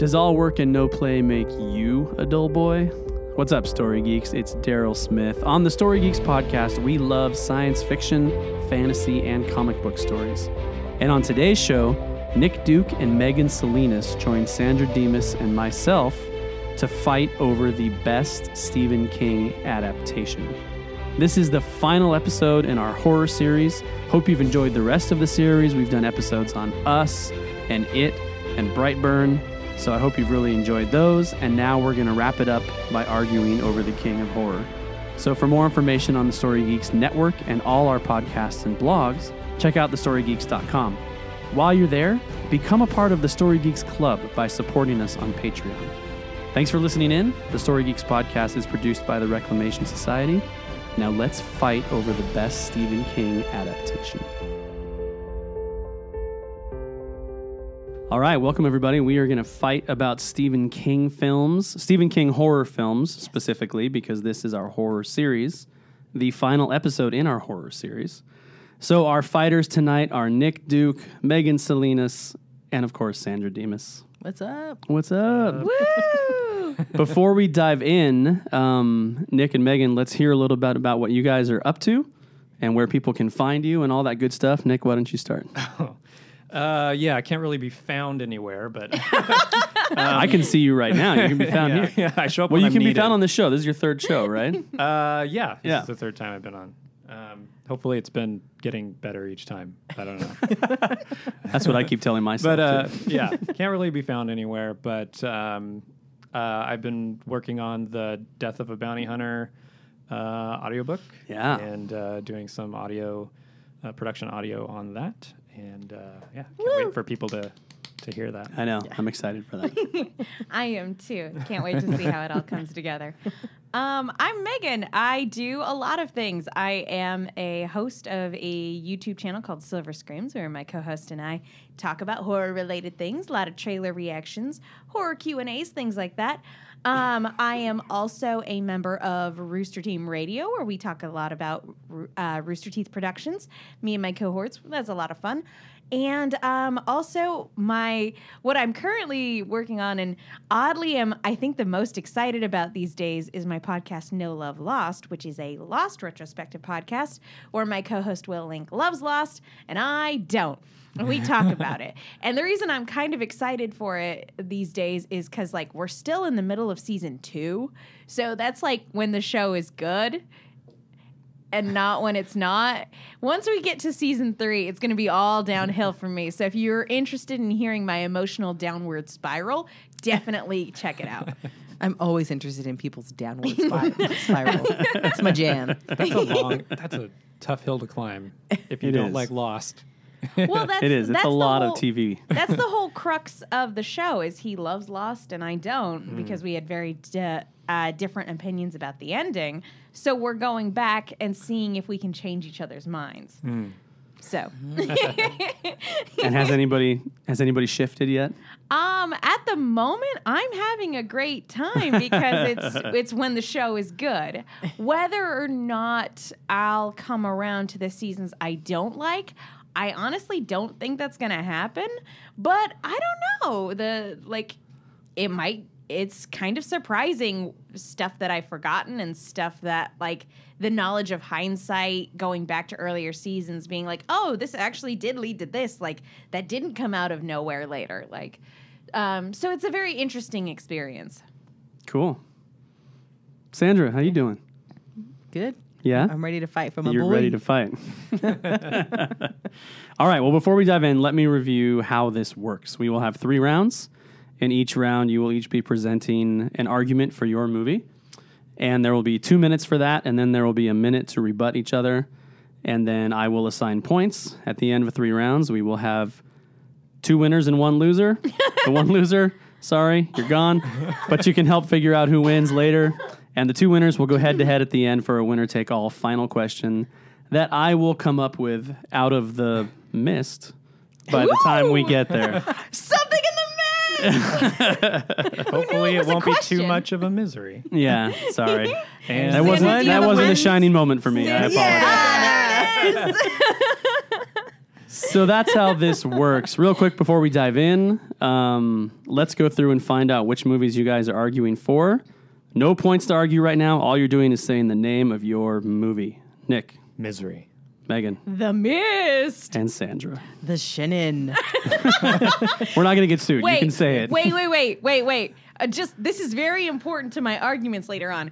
Does all work and no play make you a dull boy? What's up, Story Geeks? It's Daryl Smith. On the Story Geeks podcast, we love science fiction, fantasy, and comic book stories. And on today's show, Nick Duke and Megan Salinas join Sandra Demas and myself to fight over the best Stephen King adaptation. This is the final episode in our horror series. Hope you've enjoyed the rest of the series. We've done episodes on Us and It and Brightburn. So I hope you've really enjoyed those. And now we're going to wrap it up by arguing over the king of horror. So for more information on the Story Geeks network and all our podcasts and blogs, check out thestorygeeks.com. While you're there, become a part of the Story Geeks Club by supporting us on Patreon. Thanks for listening in. The Story Geeks podcast is produced by the Reclamation Society. Now let's fight over the best Stephen King adaptation. All right, welcome everybody. We are going to fight about Stephen King films, Stephen King horror films specifically, because this is our horror series, the final episode in our horror series. So, our fighters tonight are Nick Duke, Megan Salinas, and of course, Sandra Demas. What's up? What's up? Woo! Before we dive in, um, Nick and Megan, let's hear a little bit about what you guys are up to and where people can find you and all that good stuff. Nick, why don't you start? Uh, yeah, I can't really be found anywhere, but I can see you right now. You can be found yeah, here. yeah, I show up. Well, when you I'm can be found on the show. This is your third show, right? Uh, yeah, this Yeah. is the third time I've been on. Um, hopefully, it's been getting better each time. I don't know, That's what I keep telling myself. but uh, too. yeah, can't really be found anywhere. But um, uh, I've been working on the Death of a Bounty Hunter uh, audiobook. Yeah. and uh, doing some audio uh, production audio on that. And uh, yeah, can't wait for people to to hear that. I know. I'm excited for that. I am too. Can't wait to see how it all comes together. Um, I'm Megan. I do a lot of things. I am a host of a YouTube channel called Silver Screams, where my co-host and I talk about horror-related things, a lot of trailer reactions, horror Q and A's, things like that. Um, I am also a member of Rooster Team Radio, where we talk a lot about uh, Rooster Teeth Productions. Me and my cohorts. That's a lot of fun. And um, also my what I'm currently working on, and oddly am I think the most excited about these days is my podcast No Love Lost, which is a Lost retrospective podcast where my co-host Will Link loves Lost and I don't. And we talk about it. And the reason I'm kind of excited for it these days is because like we're still in the middle of season two. So that's like when the show is good and not when it's not. Once we get to season three, it's going to be all downhill for me. So if you're interested in hearing my emotional downward spiral, definitely check it out. I'm always interested in people's downward spi- spiral. That's my jam. That's a long. that's a tough hill to climb if you It don't is. like Lost. Well, that's it is. It's that's a lot whole- of TV. that's the whole crux of the show is he loves Lost and I don't Mm. because we had very di- uh, different opinions about the ending. So we're going back and seeing if we can change each other's minds. So, And has anybody has anybody shifted yet? um, at the moment, I'm having a great time because it's it's when the show is good. Whether or not I'll come around to the seasons I don't like, I honestly don't think that's gonna happen. But I don't know. The like, it might. It's kind of surprising stuff that I've forgotten and stuff that like the knowledge of hindsight going back to earlier seasons being like, oh, this actually did lead to this. Like that didn't come out of nowhere later. Like, um, so it's a very interesting experience. Cool. Sandra, how you doing? Good. Yeah. I'm ready to fight for my You're boy. ready to fight. All right. Well, before we dive in, let me review how this works. We will have three rounds. In each round, you will each be presenting an argument for your movie. And there will be two minutes for that. And then there will be a minute to rebut each other. And then I will assign points. At the end of three rounds, we will have two winners and one loser. the one loser, sorry, you're gone. But you can help figure out who wins later. And the two winners will go head to head at the end for a winner take all final question that I will come up with out of the mist by the time we get there. Something in the mix. Hopefully, was it won't be too much of a misery. Yeah, sorry. And That wasn't Sandy that wasn't a shining moment for me. I apologize. Ah, there it is. so that's how this works. Real quick before we dive in, um, let's go through and find out which movies you guys are arguing for. No points to argue right now. All you're doing is saying the name of your movie. Nick, Misery. Megan, The Mist. and Sandra. The Shinning. We're not going to get sued. Wait, you can say it. Wait, wait, wait, wait, wait. Uh, just this is very important to my arguments later on.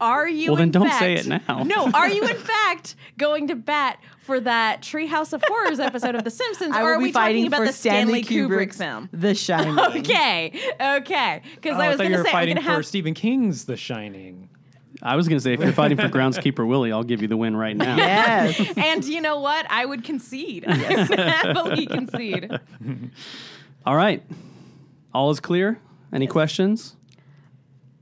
Are you? Well, then in don't fact- say it now. No, are you in fact going to bat for that Treehouse of Horrors episode of The Simpsons, I or are be we talking about for the Stanley, Kubrick film? The Shining. Okay, okay. Because Oh, I I was going to were say I'm fighting for have. Stephen King's The Shining. I was going to say, if you're fighting for Groundskeeper Willie, I'll give you the win right now. Yes. and you know what? I would concede. I would happily concede. All right. All is clear. Any questions?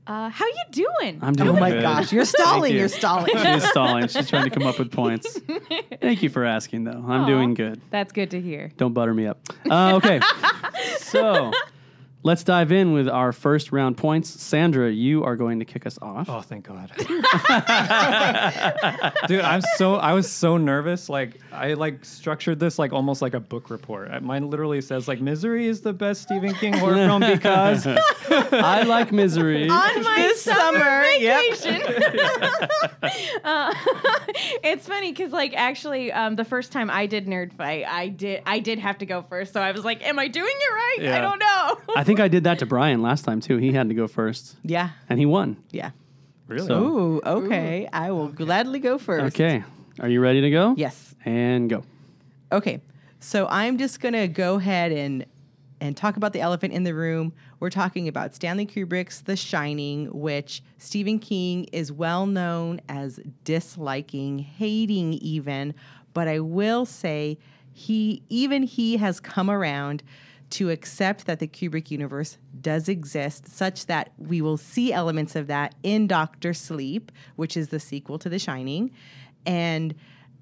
Uh, how you doing? I'm doing Oh my good. gosh, you're stalling. you. You're stalling. She's stalling. She's trying to come up with points. Thank you for asking, though. I'm Aw. doing good. That's good to hear. Don't butter me up. Uh, okay. so let's dive in with our first round points. Sandra, you are going to kick us off. Oh, thank God. Dude, I'm so I was so nervous. Like I like structured this like almost like a book report. Mine literally says like Misery is the best Stephen King horror film because I like misery. on my This summer, summer, yep. vacation. Uh, it's funny because, like, actually, um, the first time I did nerd fight, I did I did have to go first. So I was like, "Am I doing it right? I don't know." I think I did that to Brian last time, too. He had to go first, Yeah. and he won. Yeah. really So- Ooh, okay. I will gladly go first. Okay. Are you ready to go? Yes. And go. Okay. So I'm just gonna go ahead and and talk about the elephant in the room. We're talking about Stanley Kubrick's The Shining, which Stephen King is well known as disliking, hating even, but I will say he even he has come around to accept that the Kubrick universe does exist, such that we will see elements of that in Doctor Sleep, which is the sequel to The Shining. And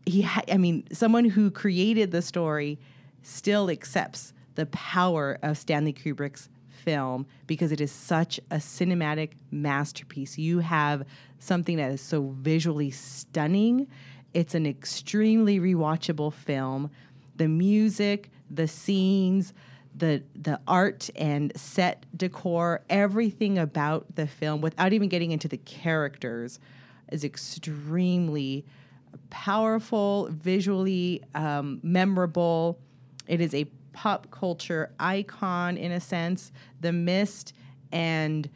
he, ha- I mean, someone who created the story still accepts the power of Stanley Kubrick's film because it is such a cinematic masterpiece. You have something that is so visually stunning. It's an extremely rewatchable film. The music, the scenes, the the art and set decor, everything about the film, without even getting into the characters, is extremely powerful, visually um, memorable. It is a pop culture icon in a sense. The Mist and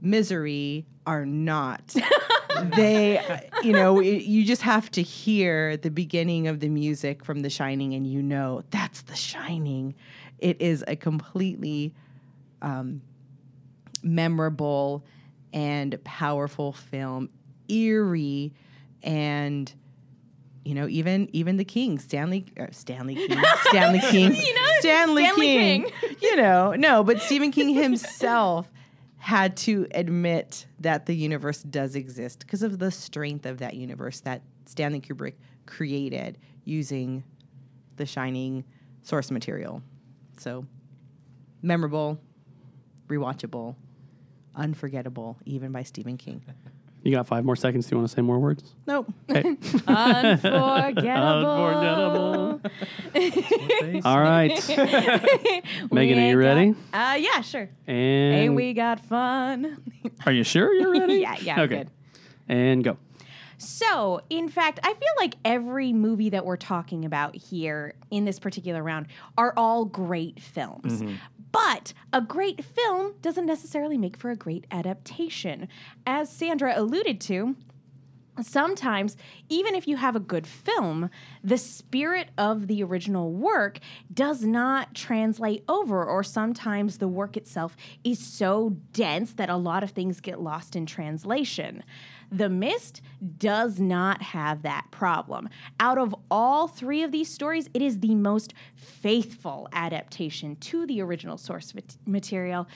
Misery are not. they, you know, it, you just have to hear the beginning of the music from The Shining, and you know that's The Shining. It is a completely um, memorable and powerful film, eerie, and you know even even the King, Stanley uh, Stanley King, Stanley King, You know, Stanley, Stanley King. King. You know, no, but Stephen King himself had to admit that the universe does exist because of the strength of that universe that Stanley Kubrick created using the Shining source material. So memorable, rewatchable, unforgettable, even by Stephen King. You got five more seconds. Do you want to say more words? Nope. Okay. Unforgettable. All right. Megan, are you ready? Uh, yeah, sure. And Hey, we got fun. are you sure you're ready? Yeah, yeah, I'm Okay. good. And go. So, in fact, I feel like every movie that we're talking about here in this particular round are all great films. Mm-hmm. But a great film doesn't necessarily make for a great adaptation. As Sandra alluded to, sometimes, even if you have a good film, the spirit of the original work does not translate over, or sometimes the work itself is so dense that a lot of things get lost in translation. The Mist does not have that problem. Out of all three of these stories, it is the most faithful adaptation to the original source material,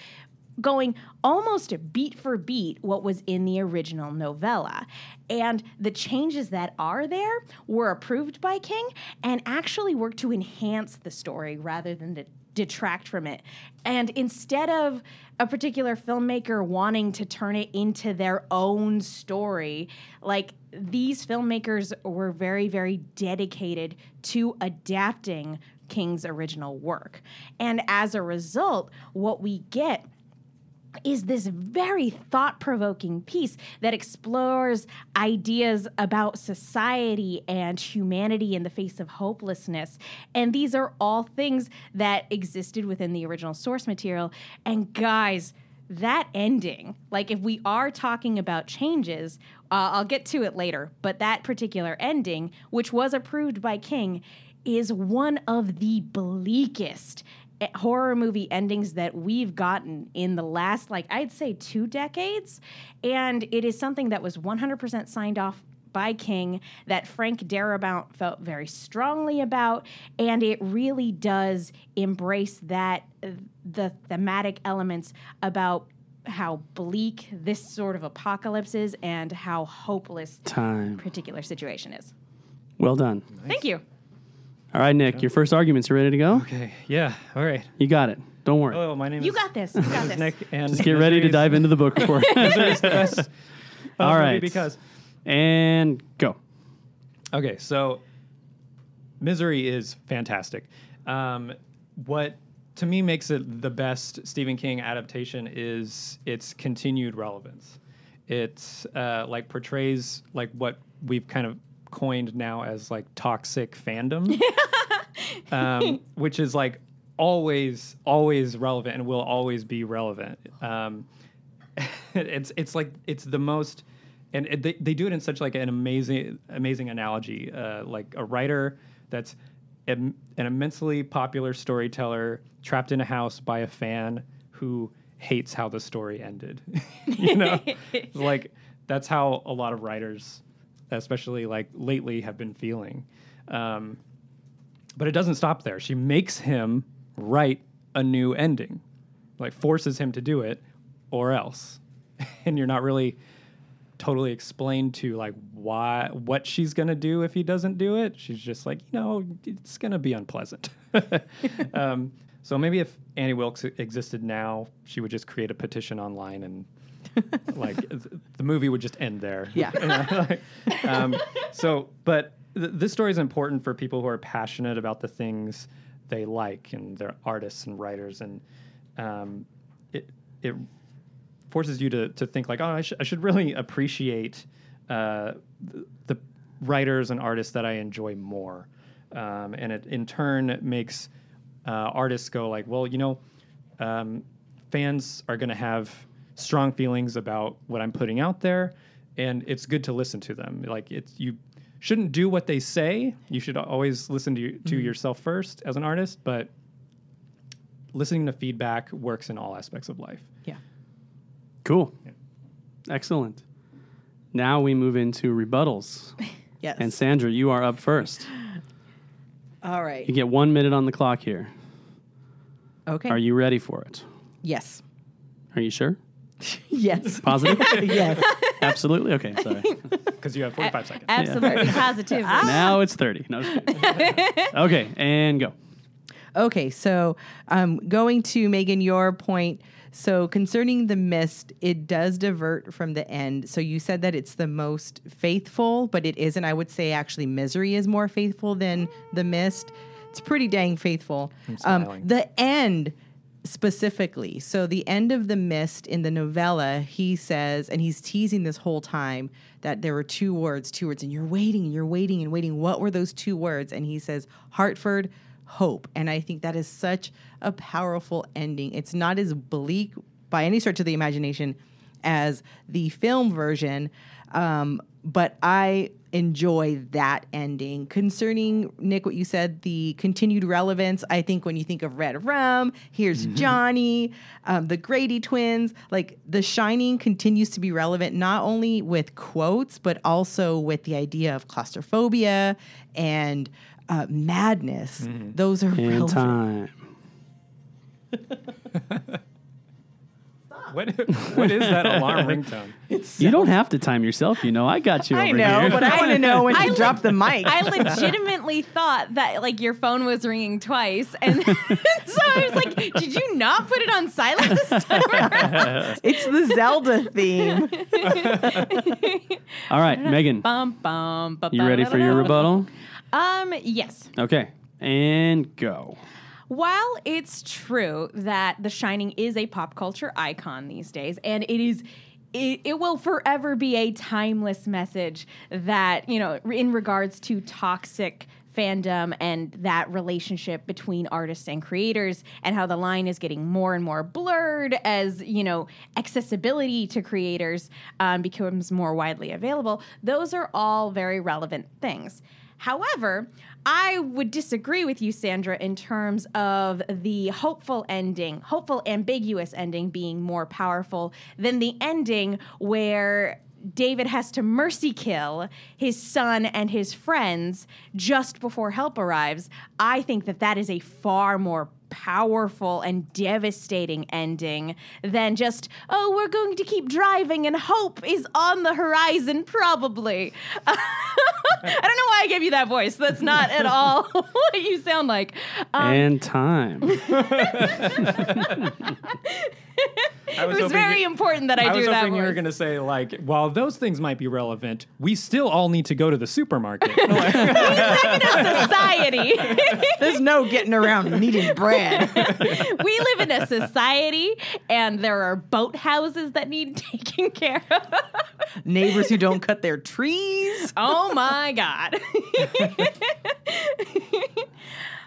going almost beat for beat what was in the original novella. And the changes that are there were approved by King and actually work to enhance the story rather than to detract from it. And instead of a particular filmmaker wanting to turn it into their own story, like these filmmakers were very, very dedicated to adapting King's original work. And as a result, what we get is this very thought provoking piece that explores ideas about society and humanity in the face of hopelessness. And these are all things that existed within the original source material. And guys, that ending, like if we are talking about changes, uh, I'll get to it later, but that particular ending, which was approved by King, is one of the bleakest Eh, horror movie endings that we've gotten in the last like I'd say 2 decades and it is something that was 100% signed off by King that Frank Darabont felt very strongly about and it really does embrace that the thematic elements about how bleak this sort of apocalypse is and how hopeless Time. particular situation is. Well done. Thank you. All right, Nick, your first arguments are ready to go? Okay. Yeah. All right. You got it. Don't worry. Hello, my name is You is got this. You got this. Nick, and Just get ready to dive into the book report. is the best of All. Because and go. Okay, so Misery is fantastic. Um, what to me makes it the best Stephen King adaptation is its continued relevance. It's uh, like portrays like what we've kind of coined now as like toxic fandom, um, which is like always always relevant and will always be relevant. Um, it's it's like it's the most and it, they, they do it in such like an amazing amazing analogy uh, like a writer that's an immensely popular storyteller trapped in a house by a fan who hates how the story ended you know like that's how a lot of writers especially like lately have been feeling. Um, but it doesn't stop there. She makes him write a new ending like forces him to do it or else. And you're not really totally explained to like why what she's gonna do if he doesn't do it. She's just like you know it's gonna be unpleasant. Um, so maybe if annie wilkes existed now she would just create a petition online and like the movie would just end there Yeah. um, so, but th- this story is important for people who are passionate about the things they like and they're artists and writers, and um, it it forces you to to think like, oh, I, sh- I should really appreciate uh, the, the writers and artists that I enjoy more, um, and it in turn makes uh, artists go like, well, you know, um, fans are going to have strong feelings about what I'm putting out there, and it's good to listen to them. Like it's you shouldn't do what they say. You should always listen to you, to mm-hmm. yourself first as an artist, but listening to feedback works in all aspects of life. Yeah. Cool. Excellent. Now we move into rebuttals. Yes. And Sandra, you are up first. All right. You get one minute on the clock here. Okay. Are you ready for it? Yes. Are you sure? Yes. Positive? yes. Absolutely. Okay. Sorry. Because you have 45 seconds. Absolutely positive. now it's 30. No, just kidding. okay. And go. Okay, so um, going to Megan, your point. So concerning the mist, it does divert from the end. So you said that it's the most faithful, but it isn't. I would say actually, misery is more faithful than the mist. It's pretty dang faithful. Um, the end specifically. So the end of the mist in the novella, he says, and he's teasing this whole time that there were two words, two words, and you're waiting, and you're waiting and waiting. What were those two words? And he says, Hartford, hope. And I think that is such a powerful ending. It's not as bleak by any stretch of the imagination as the film version. Um, but I enjoy that ending. Concerning Nick, what you said, the continued relevance. I think when you think of Red Rum, here's Johnny, um, the Grady twins. Like The Shining continues to be relevant not only with quotes but also with the idea of claustrophobia and uh, madness. Those are And relevant. time. What what is that alarm ringtone? You don't have to time yourself, you know. I got you I over know, here. but I want to know when I to li- drop the mic. I legitimately thought that like your phone was ringing twice, and so I was like, "Did you not put it on silent this time?" around?" it's the Zelda theme. All right, Megan, bum, bum, ba- you ready for your rebuttal? Um, yes. Okay, and go. While it's true that The Shining is a pop culture icon these days, and it is. It, it will forever be a timeless message that, you know, in regards to toxic fandom and that relationship between artists and creators and how the line is getting more and more blurred as you know accessibility to creators um, becomes more widely available those are all very relevant things However, I would disagree with you, Sandra, in terms of the hopeful ending, hopeful, ambiguous ending being more powerful than the ending where David has to mercy kill his son and his friends just before help arrives. I think that that is a far more powerful and devastating ending than just, oh, we're going to keep driving and hope is on the horizon, probably. I don't know why I gave you that voice. That's not at all what you sound like. Um, and time. I it was very you- important that I, I do was that hoping you were going to say like, while those things might be relevant, we still all need to go to the supermarket. we live in a society. There's no getting around needing bread. we live in a society, and there are boat houses that need taken care of. Neighbors who don't cut their trees. Oh my god.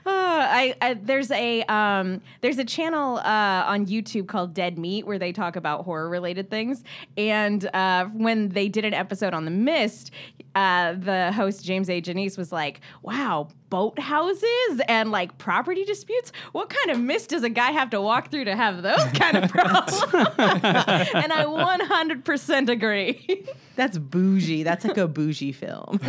Uh, I, I there's a um, there's a channel uh, on YouTube called Dead Meat where they talk about horror related things. And uh, when they did an episode on The Mist, uh, the host James A. Janisse was like, "Wow, boat houses and like property disputes. What kind of mist does a guy have to walk through to have those kind of problems?" and I 100% agree. That's bougie. That's like a bougie film.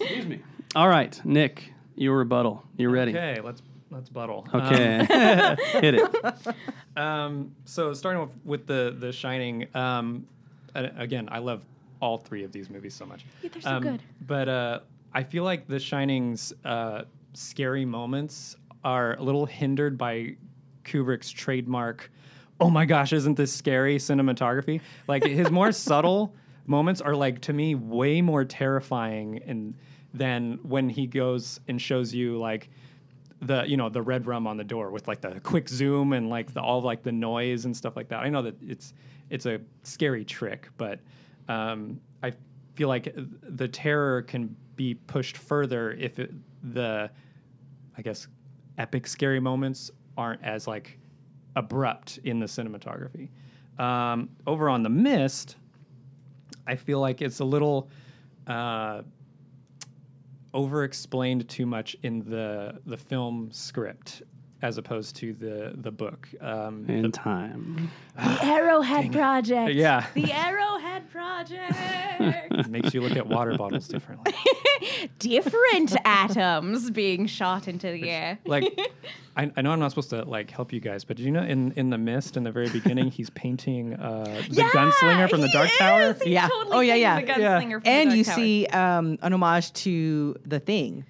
Excuse me. All right, Nick, your rebuttal. You ready? okay, let's let's buttle. Okay. Hit it. Um, so starting off with the the Shining. Um, a- again, I love all three of these movies so much. Yeah, they're so Um, good. But uh, I feel like The Shining's uh, scary moments are a little hindered by Kubrick's trademark. Oh my gosh, isn't this scary cinematography? Like his more subtle moments are like to me way more terrifying and than when he goes and shows you like the you know the red rum on the door with like the quick zoom and like the all like the noise and stuff like that. I know that it's it's a scary trick, but um, I feel like the terror can be pushed further if it, the I guess epic scary moments aren't as like abrupt in the cinematography. Um, over on the mist, I feel like it's a little uh, over explained too much in the the film script as opposed to the the book. Um, In time. The Arrowhead Project. Yeah. The Arrowhead Project. it makes you look at water bottles differently. Different atoms being shot into the air. Like, I, I know I'm not supposed to like help you guys, but did you know in in the mist in the very beginning he's painting uh, the gunslinger from the he Dark Tower? He's Yeah. Totally Oh, yeah, yeah. The Yeah. gunslinger from the and Dark you Tower. see um, an homage to the thing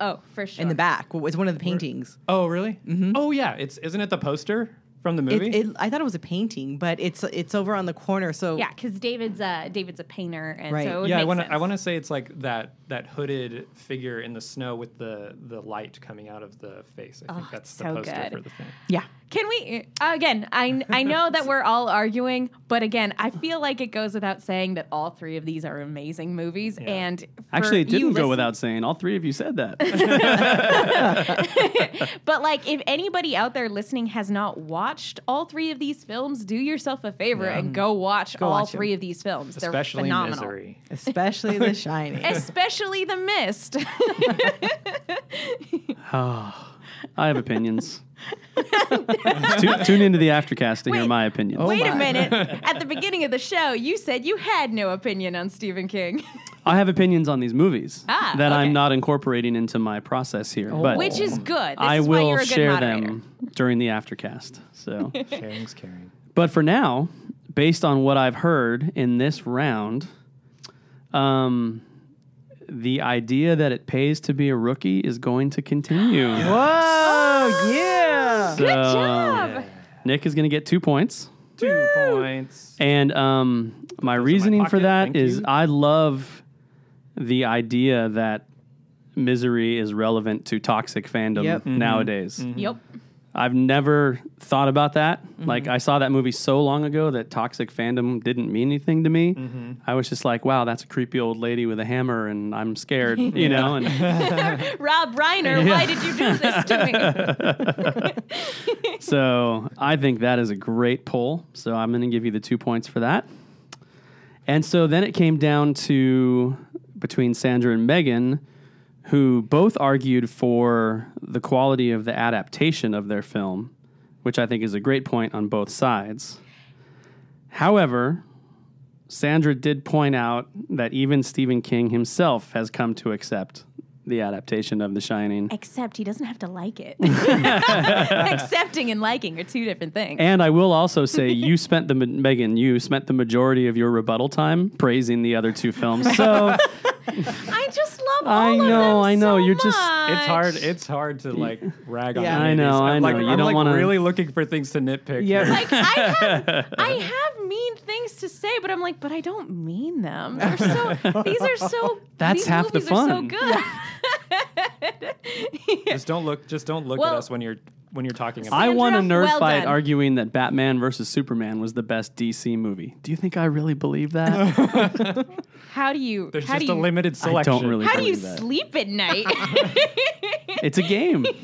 Oh, for sure. in the back. It's one of the paintings. Oh, really? Oh, yeah. It's isn't it the poster from the movie? It, it, I thought it was a painting, but it's it's over on the corner. So Yeah, because David's uh, David's a painter, and Right. so it would yeah, I want to. I want to say it's like that that hooded figure in the snow with the the light coming out of the face. I think Oh, that's the so poster good. for the thing. yeah, Can we uh, again? I I know that we're all arguing, but again, I feel like it goes without saying that all three of these are amazing movies. Yeah. And Actually, it didn't go without saying. All three of you said that. But like, if anybody out there listening has not watched all three of these films, do yourself a favor Yeah. and go watch Go all watch 'em. three of these films. They're Especially phenomenal. misery. especially The Shining. Especially The Mist. oh. I have opinions. Tu- tune into the aftercast to hear Wait. my opinions. Wait a my. minute. At the beginning of the show, you said you had no opinion on Stephen King, I have opinions on these movies Ah, that okay. I'm not incorporating into my process here, but which is good. This I is why will you're a good share moderator. them during the aftercast. So, Sharing's caring. but for now, based on what I've heard in this round, um, the idea that it pays to be a rookie is going to continue. Whoa, yeah. Good job. Nick is going to get two points. Two points. And um, my reasoning for pocket. that Thank is you. I love the idea that misery is relevant to toxic fandom Yep. Mhm. nowadays. Yep. I've never thought about that. Mm-hmm. Like I saw that movie so long ago that toxic fandom didn't mean anything to me. Mm-hmm. I was just like, wow, that's a creepy old lady with a hammer and I'm scared, you know, and Rob Reiner, why did you do this to me? so I think that is a great pull. So I'm going to give you the two points for that. And so then it came down to between Sandra and Megan, who both argued for the quality of the adaptation of their film, which I think is a great point on both sides. However, Sandra did point out that even Stephen King himself has come to accept the adaptation of The Shining. Except he doesn't have to like it. Accepting and liking are two different things. And I will also say, you spent the Megan, you spent the majority of your rebuttal time praising the other two films. So I just love all I of know, them I know, so you're just- It's hard. It's hard to like rag on. Yeah. any I know. I I'm like, know. You I'm don't like wanna- really looking for things to nitpick. Yeah. here. like I have, I have mean things to say, but I'm like, but I don't mean them. They're so. these are so. That's these half the movies are so fun. good. just don't look. Just don't look Well- at us when you're when you're talking about. I won a Sandra, nerd well fight done. arguing that Batman versus Superman was the best DC movie. Do you think I really believe that? How do you? There's how just do a you, limited I selection. don't really How do you that. sleep at night? It's a game.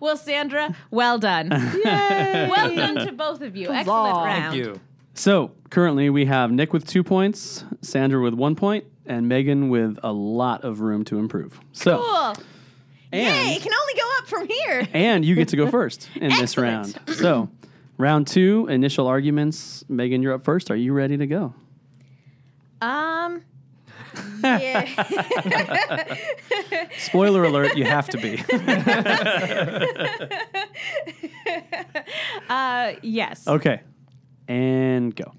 well, Sandra, well done. Well done to both of you. Excellent round. Thank you. So currently we have Nick with two points, Sandra with one point, and Megan with a lot of room to improve. So Cool. Yay! and It can only go up from here. and you get to go first in this round. Excellent. So round two, initial arguments. Megan, you're up first. Are you ready to go? Um. Yeah. Spoiler alert, you have to be. uh, yes. Okay. And go.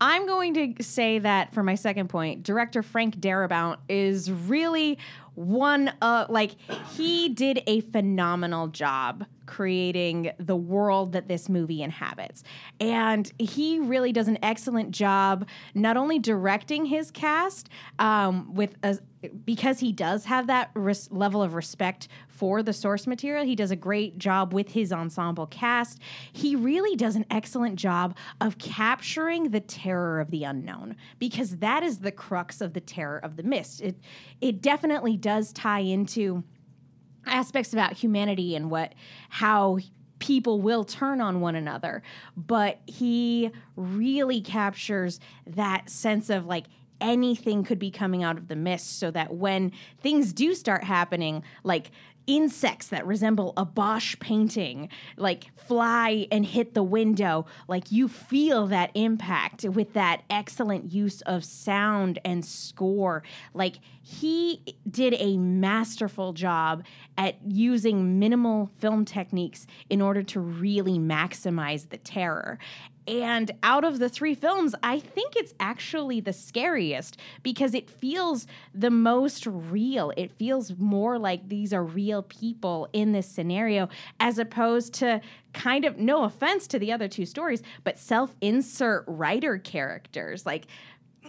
I'm going to say that for my second point, director Frank Darabont is really one of like he did a phenomenal job creating the world that this movie inhabits. And he really does an excellent job not only directing his cast um, with a because he does have that res- level of respect for the source material, he does a great job with his ensemble cast. He really does an excellent job of capturing the terror of the unknown because that is the crux of the terror of the mist. It it definitely does tie into aspects about humanity and what how people will turn on one another but he really captures that sense of like anything could be coming out of the mist so that when things do start happening like insects that resemble a Bosch painting like fly and hit the window. Like you feel that impact with that excellent use of sound and score. Like he did a masterful job at using minimal film techniques in order to really maximize the terror and out of the three films, I think it's actually the scariest because it feels the most real. It feels more like these are real people in this scenario as opposed to kind of, no offense to the other two stories, but self insert writer characters. Like,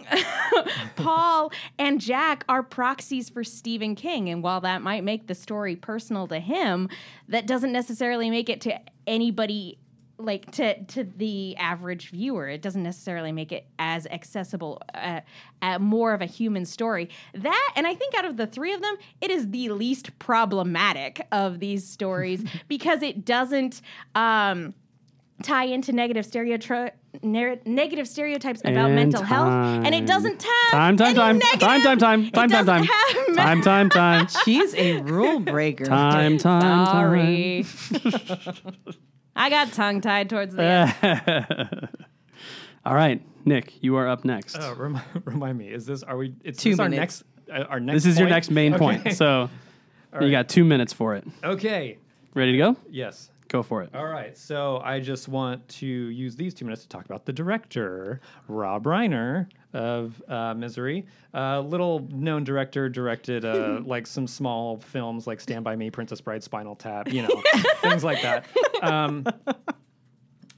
Paul and Jack are proxies for Stephen King. And while that might make the story personal to him, that doesn't necessarily make it to anybody like to to the average viewer it doesn't necessarily make it as accessible uh, uh, more of a human story that and i think out of the three of them it is the least problematic of these stories because it doesn't um tie into negative stereotype negative stereotypes about And mental health and it doesn't have Time, time, any time. negative- Time, time, time. it Time, time, time. Time, time, time. She's a rule breaker. Time, time, Sorry. I got tongue tied towards the end. All right, Nick, you are up next. Uh, remind, remind me, is this, are we, it's Two this our minutes. next, uh, our next this is your next main Okay. point. So you got two minutes for it. Okay. Ready to go? Yes. Go for it. All right. So I just want to use these two minutes to talk about the director, Rob Reiner of uh, Misery. A little known director, directed uh, like some small films like Stand By Me, Princess Bride, Spinal Tap, you know, things like that. Um,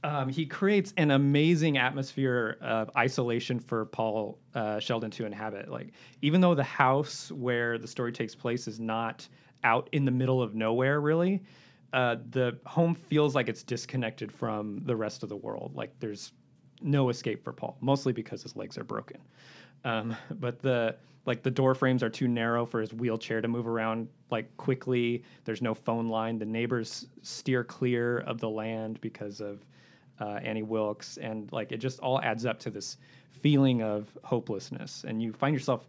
um, he creates an amazing atmosphere of isolation for Paul uh, Sheldon to inhabit. Like, even though the house where the story takes place is not out in the middle of nowhere, really, uh, the home feels like it's disconnected from the rest of the world. Like, there's no escape for Paul, mostly because his legs are broken. Um, but the like the door frames are too narrow for his wheelchair to move around like quickly. There's no phone line. The neighbors steer clear of the land because of uh, Annie Wilkes, and like it just all adds up to this feeling of hopelessness, and you find yourself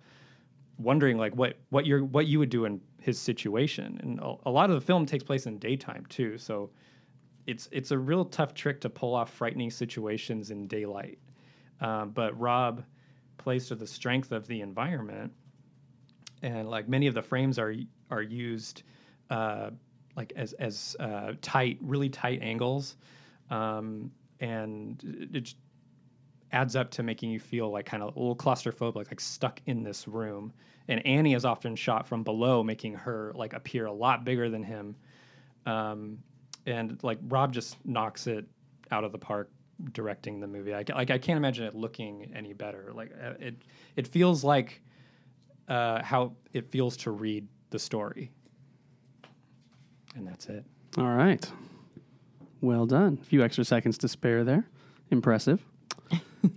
wondering like what what you're what you would do in his situation. And a, lot of the film takes place in daytime too, so it's it's a real tough trick to pull off frightening situations in daylight. Um, but Rob plays to the strength of the environment, and like many of the frames are are used uh, like as as uh, tight, really tight angles, um, and it, it just adds up to making you feel like kind of a little claustrophobic, like, stuck in this room. And Annie is often shot from below, making her like appear a lot bigger than him. Um, and like Rob just knocks it out of the park directing the movie. I, like I can't imagine it looking any better. Like uh, it, it feels like uh, how it feels to read the story. And that's it. All right. Well done. A few extra seconds to spare there. Impressive.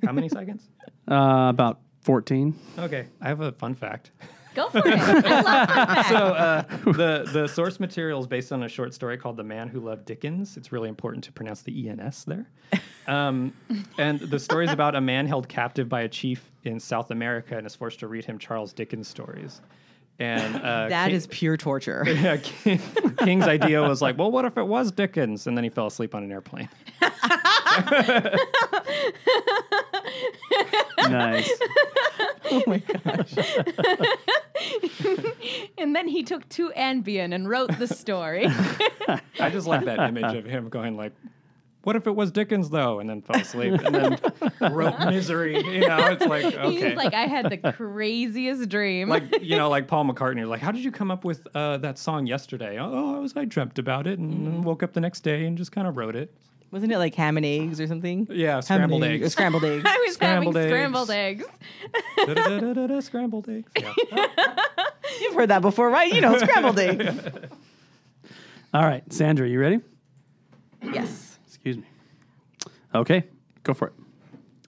How many seconds? Uh, about 14. Okay, I have a fun fact. Go for it. I love fun facts. so uh, the the source material is based on a short story called "The Man Who Loved Dickens." It's really important to pronounce the ens there. Um, and the story is about a man held captive by a chief in South America and is forced to read him Charles Dickens stories. And uh, That King- is pure torture. yeah, King, King's idea was like, well, what if it was Dickens? And then he fell asleep on an airplane. Nice. oh my gosh. and then he took two Ambien and wrote the story. I just like that image of him going like, "What if it was Dickens though?" and then fell asleep and then wrote "Misery." You know, it's like okay, He's like, I had the craziest dream. like you know, like Paul McCartney. Like, how did you come up with uh, that song yesterday? Oh, I was I dreamt about it and Mm-hmm. woke up the next day and just kind of wrote it. Wasn't it like ham and eggs or something? Yeah, scrambled egg- eggs. Scrambled eggs. I was Scrambled having eggs. scrambled eggs. Da-da-da-da-da, scrambled eggs. Yeah. You've heard that before, right? You know, scrambled eggs. All right. Sandra, you ready? yes. Excuse me. Okay. Go for it.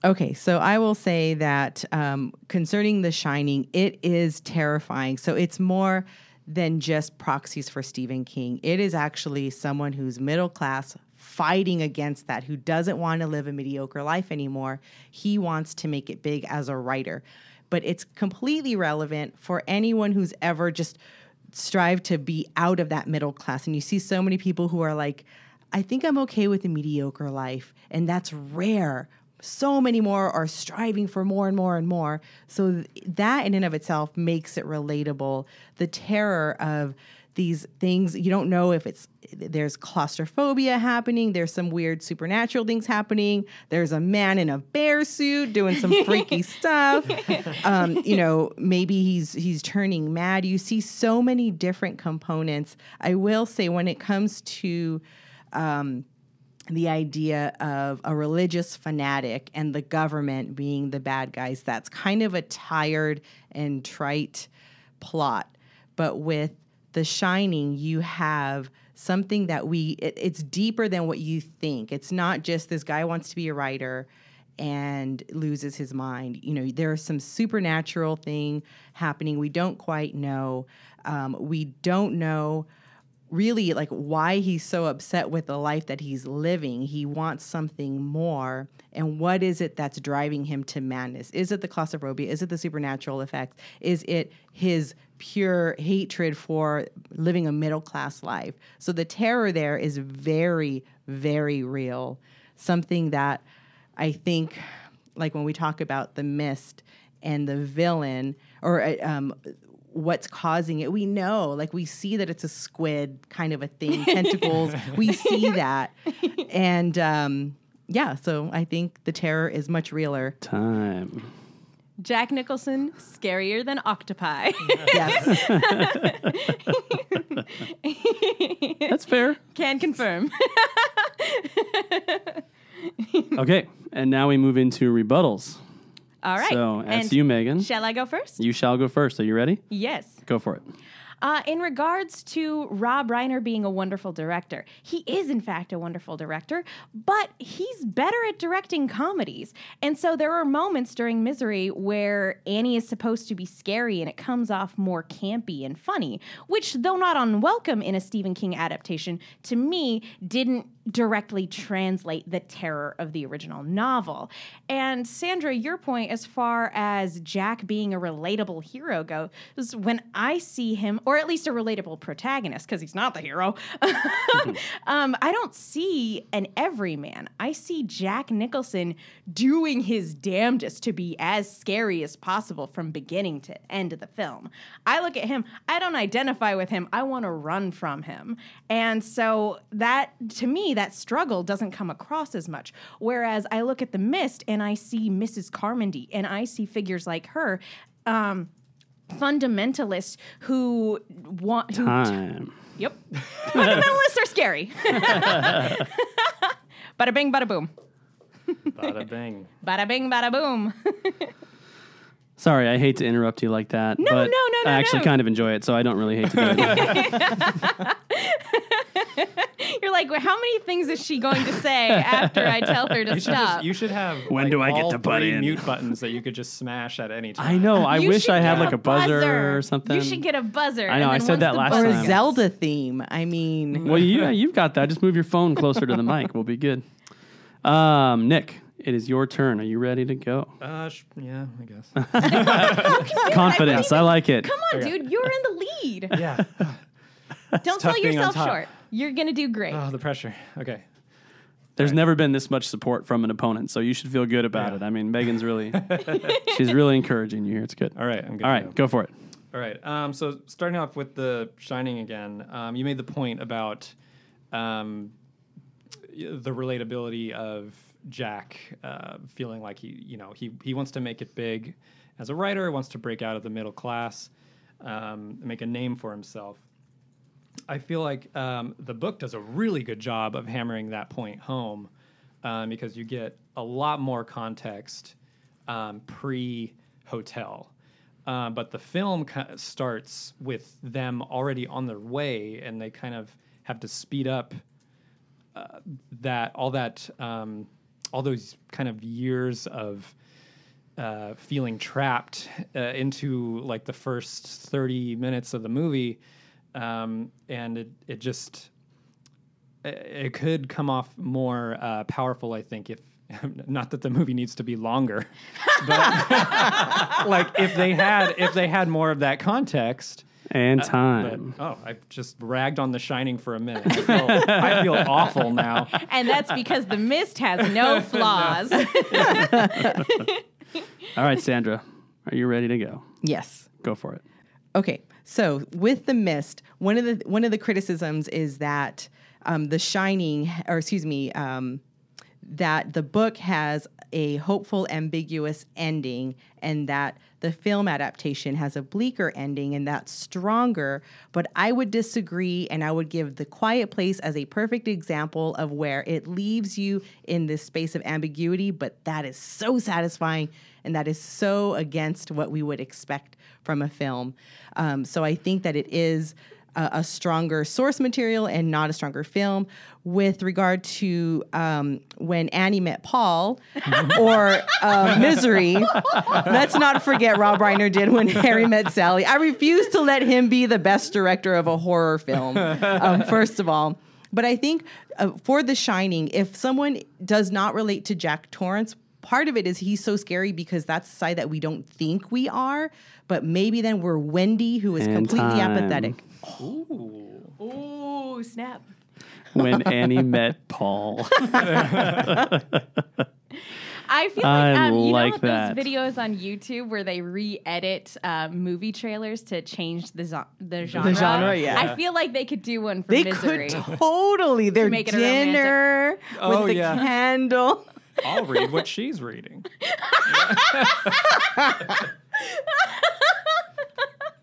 Okay, so I will say that um, concerning The Shining, it is terrifying. So it's more than just proxies for Stephen King. It is actually someone who's middle class fighting against that, who doesn't want to live a mediocre life anymore. He wants to make it big as a writer. But it's completely relevant for anyone who's ever just strived to be out of that middle class. And you see so many people who are like, I think I'm okay with a mediocre life. And that's rare. So many more are striving for more and more and more. So th- that in and of itself makes it relatable. The terror of these things, you don't know if it's there's claustrophobia happening, there's some weird supernatural things happening, there's a man in a bear suit doing some freaky stuff. Um, you know, maybe he's he's turning mad. You see so many different components. I will say when it comes to um, the idea of a religious fanatic and the government being the bad guys. That's kind of a tired and trite plot. But with The Shining, you have something that we, it, it's deeper than what you think. It's not just this guy wants to be a writer and loses his mind. You know, there's some supernatural thing happening we don't quite know. Um, we don't know really like why he's so upset with the life that he's living. He wants something more. And what is it that's driving him to madness? Is it the claustrophobia? Is it the supernatural effects? Is it his pure hatred for living a middle class life? So the terror there is very, very real. Something that I think, like when we talk about the mist and the villain, or uh, um, what's causing it. We know, like we see that it's a squid kind of a thing, tentacles. we see that, and um, yeah. So I think the terror is much realer. Time. Jack Nicholson, scarier than octopi. Yes. That's fair. Can confirm. Okay, and now we move into rebuttals. All right. So that's And you, Megan. Shall I go first? You shall go first. Are you ready? yes. Go for it. Uh, in regards to Rob Reiner being a wonderful director, he is in fact a wonderful director, but he's better at directing comedies. And so there are moments during Misery where Annie is supposed to be scary and it comes off more campy and funny, which, though not unwelcome in a Stephen King adaptation, to me didn't directly translate the terror of the original novel. And Sandra, your point as far as Jack being a relatable hero goes, when I see him, or at least a relatable protagonist, because he's not the hero, um, I don't see an everyman. I see Jack Nicholson doing his damnedest to be as scary as possible from beginning to end of the film. I look at him, I don't identify with him, I want to run from him. And so that, to me, that struggle doesn't come across as much. Whereas I look at The Mist and I see Mrs. Carmody and I see figures like her. Um, fundamentalists who want who Time. Yep. Fundamentalists are scary. bada bing, bada boom. Bada bing. Bada bing, bada boom. Sorry, I hate to interrupt you like that. No, but no, no, no, I actually no. kind of enjoy it, so I don't really hate to do it. You're like, well, how many things is she going to say after I tell her to You should, stop? just, you should have When like, do I get all to butt in? mute buttons that you could just smash at any time. I know. I You wish I had like a buzzer, or something. You should get a buzzer. I know, I said that the last or buzzer a time. gets- Zelda theme. I mean, well, you you've got that. Just move your phone closer to the mic. We'll be good. Um, Nick, it is your turn. Are you ready to go? Uh, sh- yeah, I guess. Confidence. I like it. Come on, dude. You're in the lead. yeah. Don't tough sell yourself short. You're going to do great. Oh, the pressure. Okay. There's never been this much support from an opponent, so you should feel good about Yeah. it. I mean, Megan's really, she's really encouraging you here. It's good. All right. I'm good. All to right, go. go for it. All right. Um, so starting off with the Shining again, um, you made the point about um, the relatability of Jack uh, feeling like he, you know, he he wants to make it big as a writer, wants to break out of the middle class, um, make a name for himself. I feel like um, the book does a really good job of hammering that point home um, because you get a lot more context um, pre hotel. Uh, but the film starts with them already on their way, and they kind of have to speed up uh, that all that um, all those kind of years of uh, feeling trapped uh, into like the first 30 minutes of the movie um, and it, it just it, it could come off more uh, powerful i think if not that the movie needs to be longer but like if they had if they had more of that context And time but time. oh i've just ragged on the shining for a minute i feel, I feel awful now And that's because the mist has no flaws. All right, Sandra, are you ready to go? yes. Go for it. Okay, so with the mist, one of the one of the criticisms is that um, the Shining, or excuse me, um, that the book has a hopeful, ambiguous ending, and that the film adaptation has a bleaker ending, and that's stronger. But I would disagree, and I would give The Quiet Place as a perfect example of where it leaves you in this space of ambiguity, but that is so satisfying, and that is so against what we would expect from a film. Um, so I think that it is a, a stronger source material and not a stronger film. With regard to um, when Annie met Paul or uh, Misery, let's not forget Rob Reiner did when Harry met Sally. I refuse to let him be the best director of a horror film, um, first of all. But I think uh, for The Shining, if someone does not relate to Jack Torrance, part of it is he's so scary because that's the side that we don't think we are. But maybe then we're Wendy, who is And completely time. apathetic. Ooh, Ooh, snap. when Annie met Paul. I feel like, I like, um, you like know that. those videos on YouTube where they re-edit uh, movie trailers to change the, zo- the genre. genre, yeah. I feel like they could do one for They Misery. could totally. Their make it a romantic- dinner Oh, with the yeah. candle. I'll read what she's reading.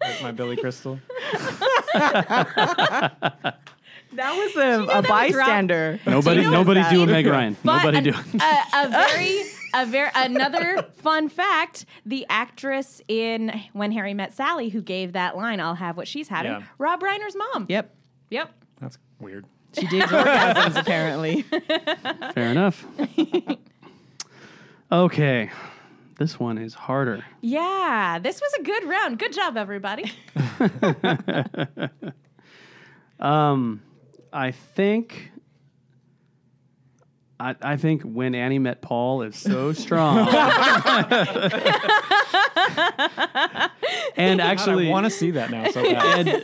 Like my Billy Crystal. That was a, a bystander. Nobody, know nobody that? do a Meg Ryan. But Nobody an- do. a, a very, a very another fun fact: the actress in When Harry Met Sally, who gave that line, "I'll have what she's having," Yeah. Rob Reiner's mom. Yep. Yep. That's weird. She did orgasms apparently. Fair enough. Okay, this one is harder. Yeah, this was a good round. Good job, everybody. Um, I think. I, I think when Annie met Paul is so strong. and actually, I want to see that now so bad. and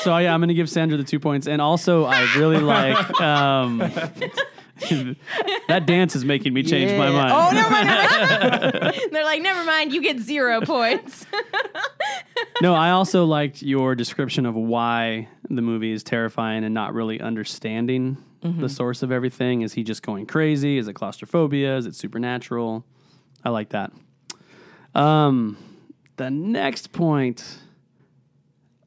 so yeah, I'm going to give Sandra the two points, and also I really like um, that dance is making me change my mind. Oh, never mind. Never mind. They're like, never mind, you get zero points. No, I also liked your description of why the movie is terrifying and not really understanding the source of everything. Is he just going crazy? Is it claustrophobia? Is it supernatural? I like that. Um, the next point,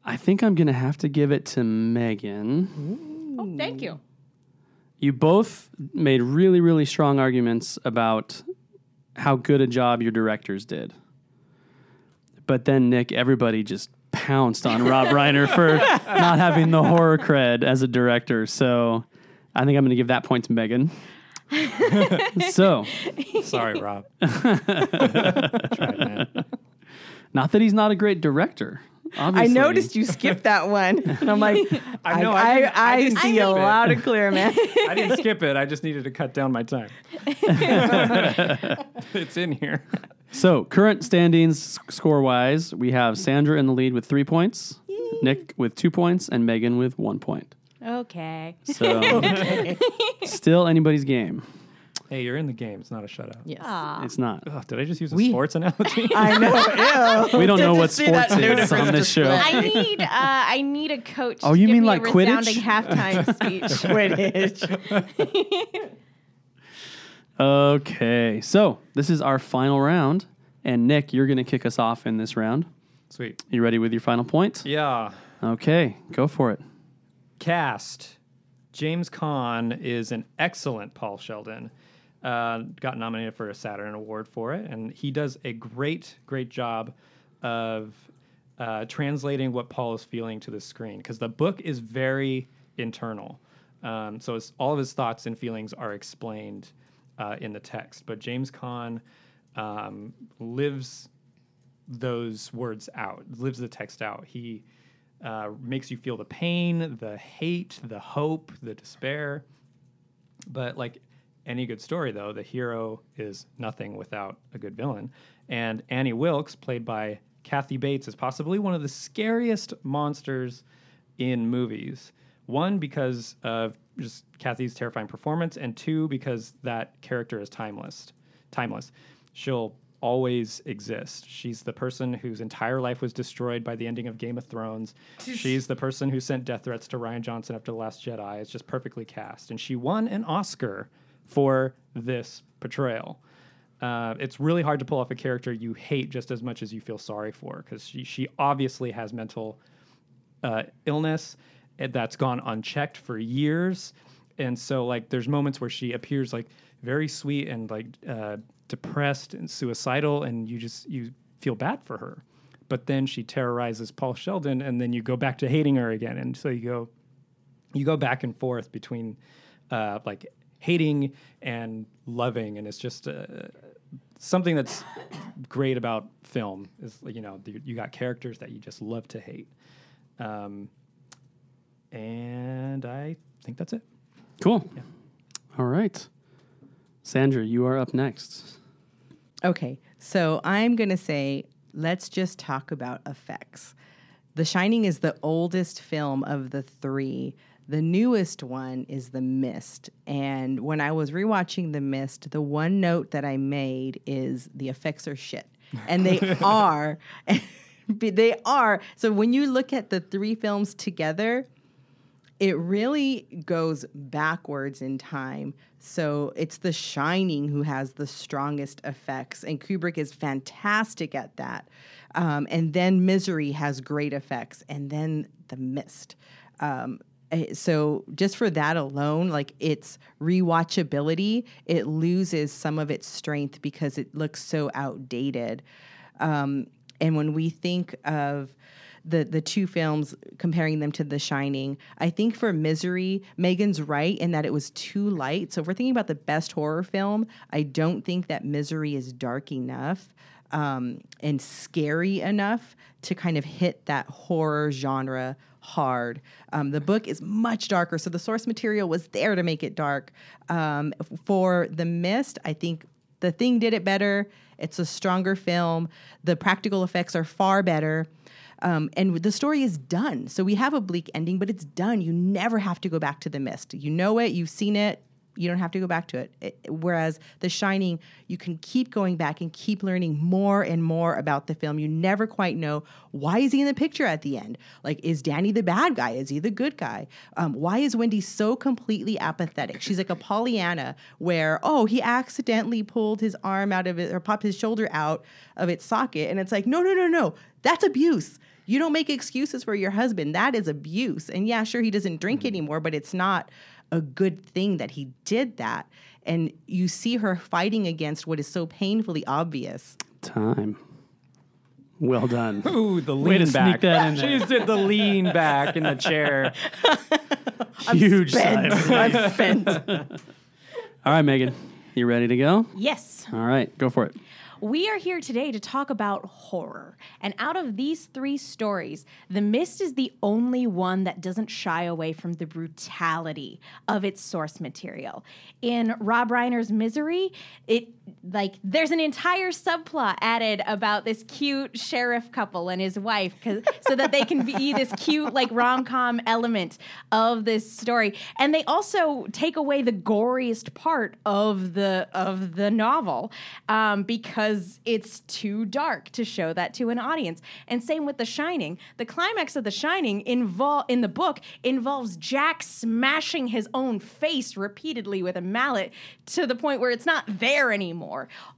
I think I'm gonna have to give it to Megan. oh, thank you. You both made really, really strong arguments about how good a job your directors did. But then, Nick, everybody just pounced on Rob Reiner for not having the horror cred as a director. So I think I'm going to give that point to Megan. so, Sorry, Rob. Tried, man. not that he's not a great director. I noticed you skipped that one. And I'm like, I, know, I I, didn't- I I, see a it. loud and clear, man. I didn't skip it. I just needed to cut down my time. it's in here. So, current standings score wise, we have Sandra in the lead with three points, Nick with two points, and Megan with one point. Okay. So, still anybody's game. Hey, you're in the game. It's not a shutout. yes. Aw. It's not. Ugh, did I just use a We- sports analogy? I know. Ew. We don't Did know what sports is on this show. I need uh, I need a coach. Oh, to you give mean me like a Quidditch? resounding halftime speech. Quidditch. Okay, so this is our final round, and Nick, you're going to kick us off in this round. Sweet. You ready with your final point? Yeah. Okay, go for it. Cast. James Caan is an excellent Paul Sheldon. Uh, got nominated for a Saturn Award for it, and he does a great, great job of uh, translating what Paul is feeling to the screen because the book is very internal. Um, so all of his thoughts and feelings are explained uh, in the text. But James Caan um, lives those words out, lives the text out. He uh, makes you feel the pain, the hate, the hope, the despair. But like any good story, though, the hero is nothing without a good villain. And Annie Wilkes, played by Kathy Bates, is possibly one of the scariest monsters in movies. One, because of just Kathy's terrifying performance, and two, because that character is timeless. Timeless. She'll always exist. She's the person whose entire life was destroyed by the ending of Game of Thrones. She's the person who sent death threats to Rian Johnson after The Last Jedi. It's just perfectly cast. And she won an Oscar for this portrayal. Uh, it's really hard to pull off a character you hate just as much as you feel sorry for because she, she obviously has mental uh, illness eh, that's gone unchecked for years. And so like there's moments where she appears like very sweet and like uh, depressed and suicidal and you just you feel bad for her. But then she terrorizes Paul Sheldon, and then you go back to hating her again, and so you go you go back and forth between uh, like hating and loving, and it's just uh, something that's great about film is you know the, you got characters that you just love to hate, um, and I think that's it. Cool. Yeah. All right. Sandra, you are up next. Okay, so I'm going to say let's just talk about effects. The Shining is the oldest film of the three. The newest one is The Mist. And when I was rewatching The Mist, the one note that I made is the effects are shit. And they are. they are. So when you look at the three films together, it really goes backwards in time. So it's The Shining who has the strongest effects, and Kubrick is fantastic at that. Um, and then Misery has great effects, and then The Mist. Um, so just for that alone, like its rewatchability, it loses some of its strength because it looks so outdated. Um, and when we think of the the two films comparing them to The Shining. I think for Misery, Megan's right in that it was too light. So if we're thinking about the best horror film, I don't think that Misery is dark enough um, and scary enough to kind of hit that horror genre hard. Um, the book is much darker, so the source material was there to make it dark. Um, for The Mist, I think the thing did it better. It's a stronger film. The practical effects are far better. Um, and the story is done. So we have a bleak ending, but it's done. You never have to go back to the mist. You know it, you've seen it, you don't have to go back to it. it. Whereas The Shining, you can keep going back and keep learning more and more about the film. You never quite know why is he in the picture at the end. Like, is Danny the bad guy? Is he the good guy? Um, why is Wendy so completely apathetic? She's like a Pollyanna, where oh, he accidentally pulled his arm out of it or popped his shoulder out of its socket, and it's like no, no, no, no, that's abuse. You don't make excuses for your husband. That is abuse. And yeah, sure, he doesn't drink anymore, but it's not a good thing that he did that. And you see her fighting against what is so painfully obvious. Time. Well done. Ooh, the Way to lean sneak back. that in She just did the lean back in the chair. Huge sigh of relief. I'm spent. All right, Megan. You ready to go? Yes. All right, go for it. We are here today to talk about horror. And out of these three stories, The Mist is the only one that doesn't shy away from the brutality of its source material. In Rob Reiner's Misery, it like there's an entire subplot added about this cute sheriff couple and his wife so that they can be this cute like rom-com element of this story. And they also take away the goriest part of the of the novel um, because it's too dark to show that to an audience. And same with the shining. The climax of the shining invol- in the book involves jack smashing his own face repeatedly with a mallet to the point where it's not there anymore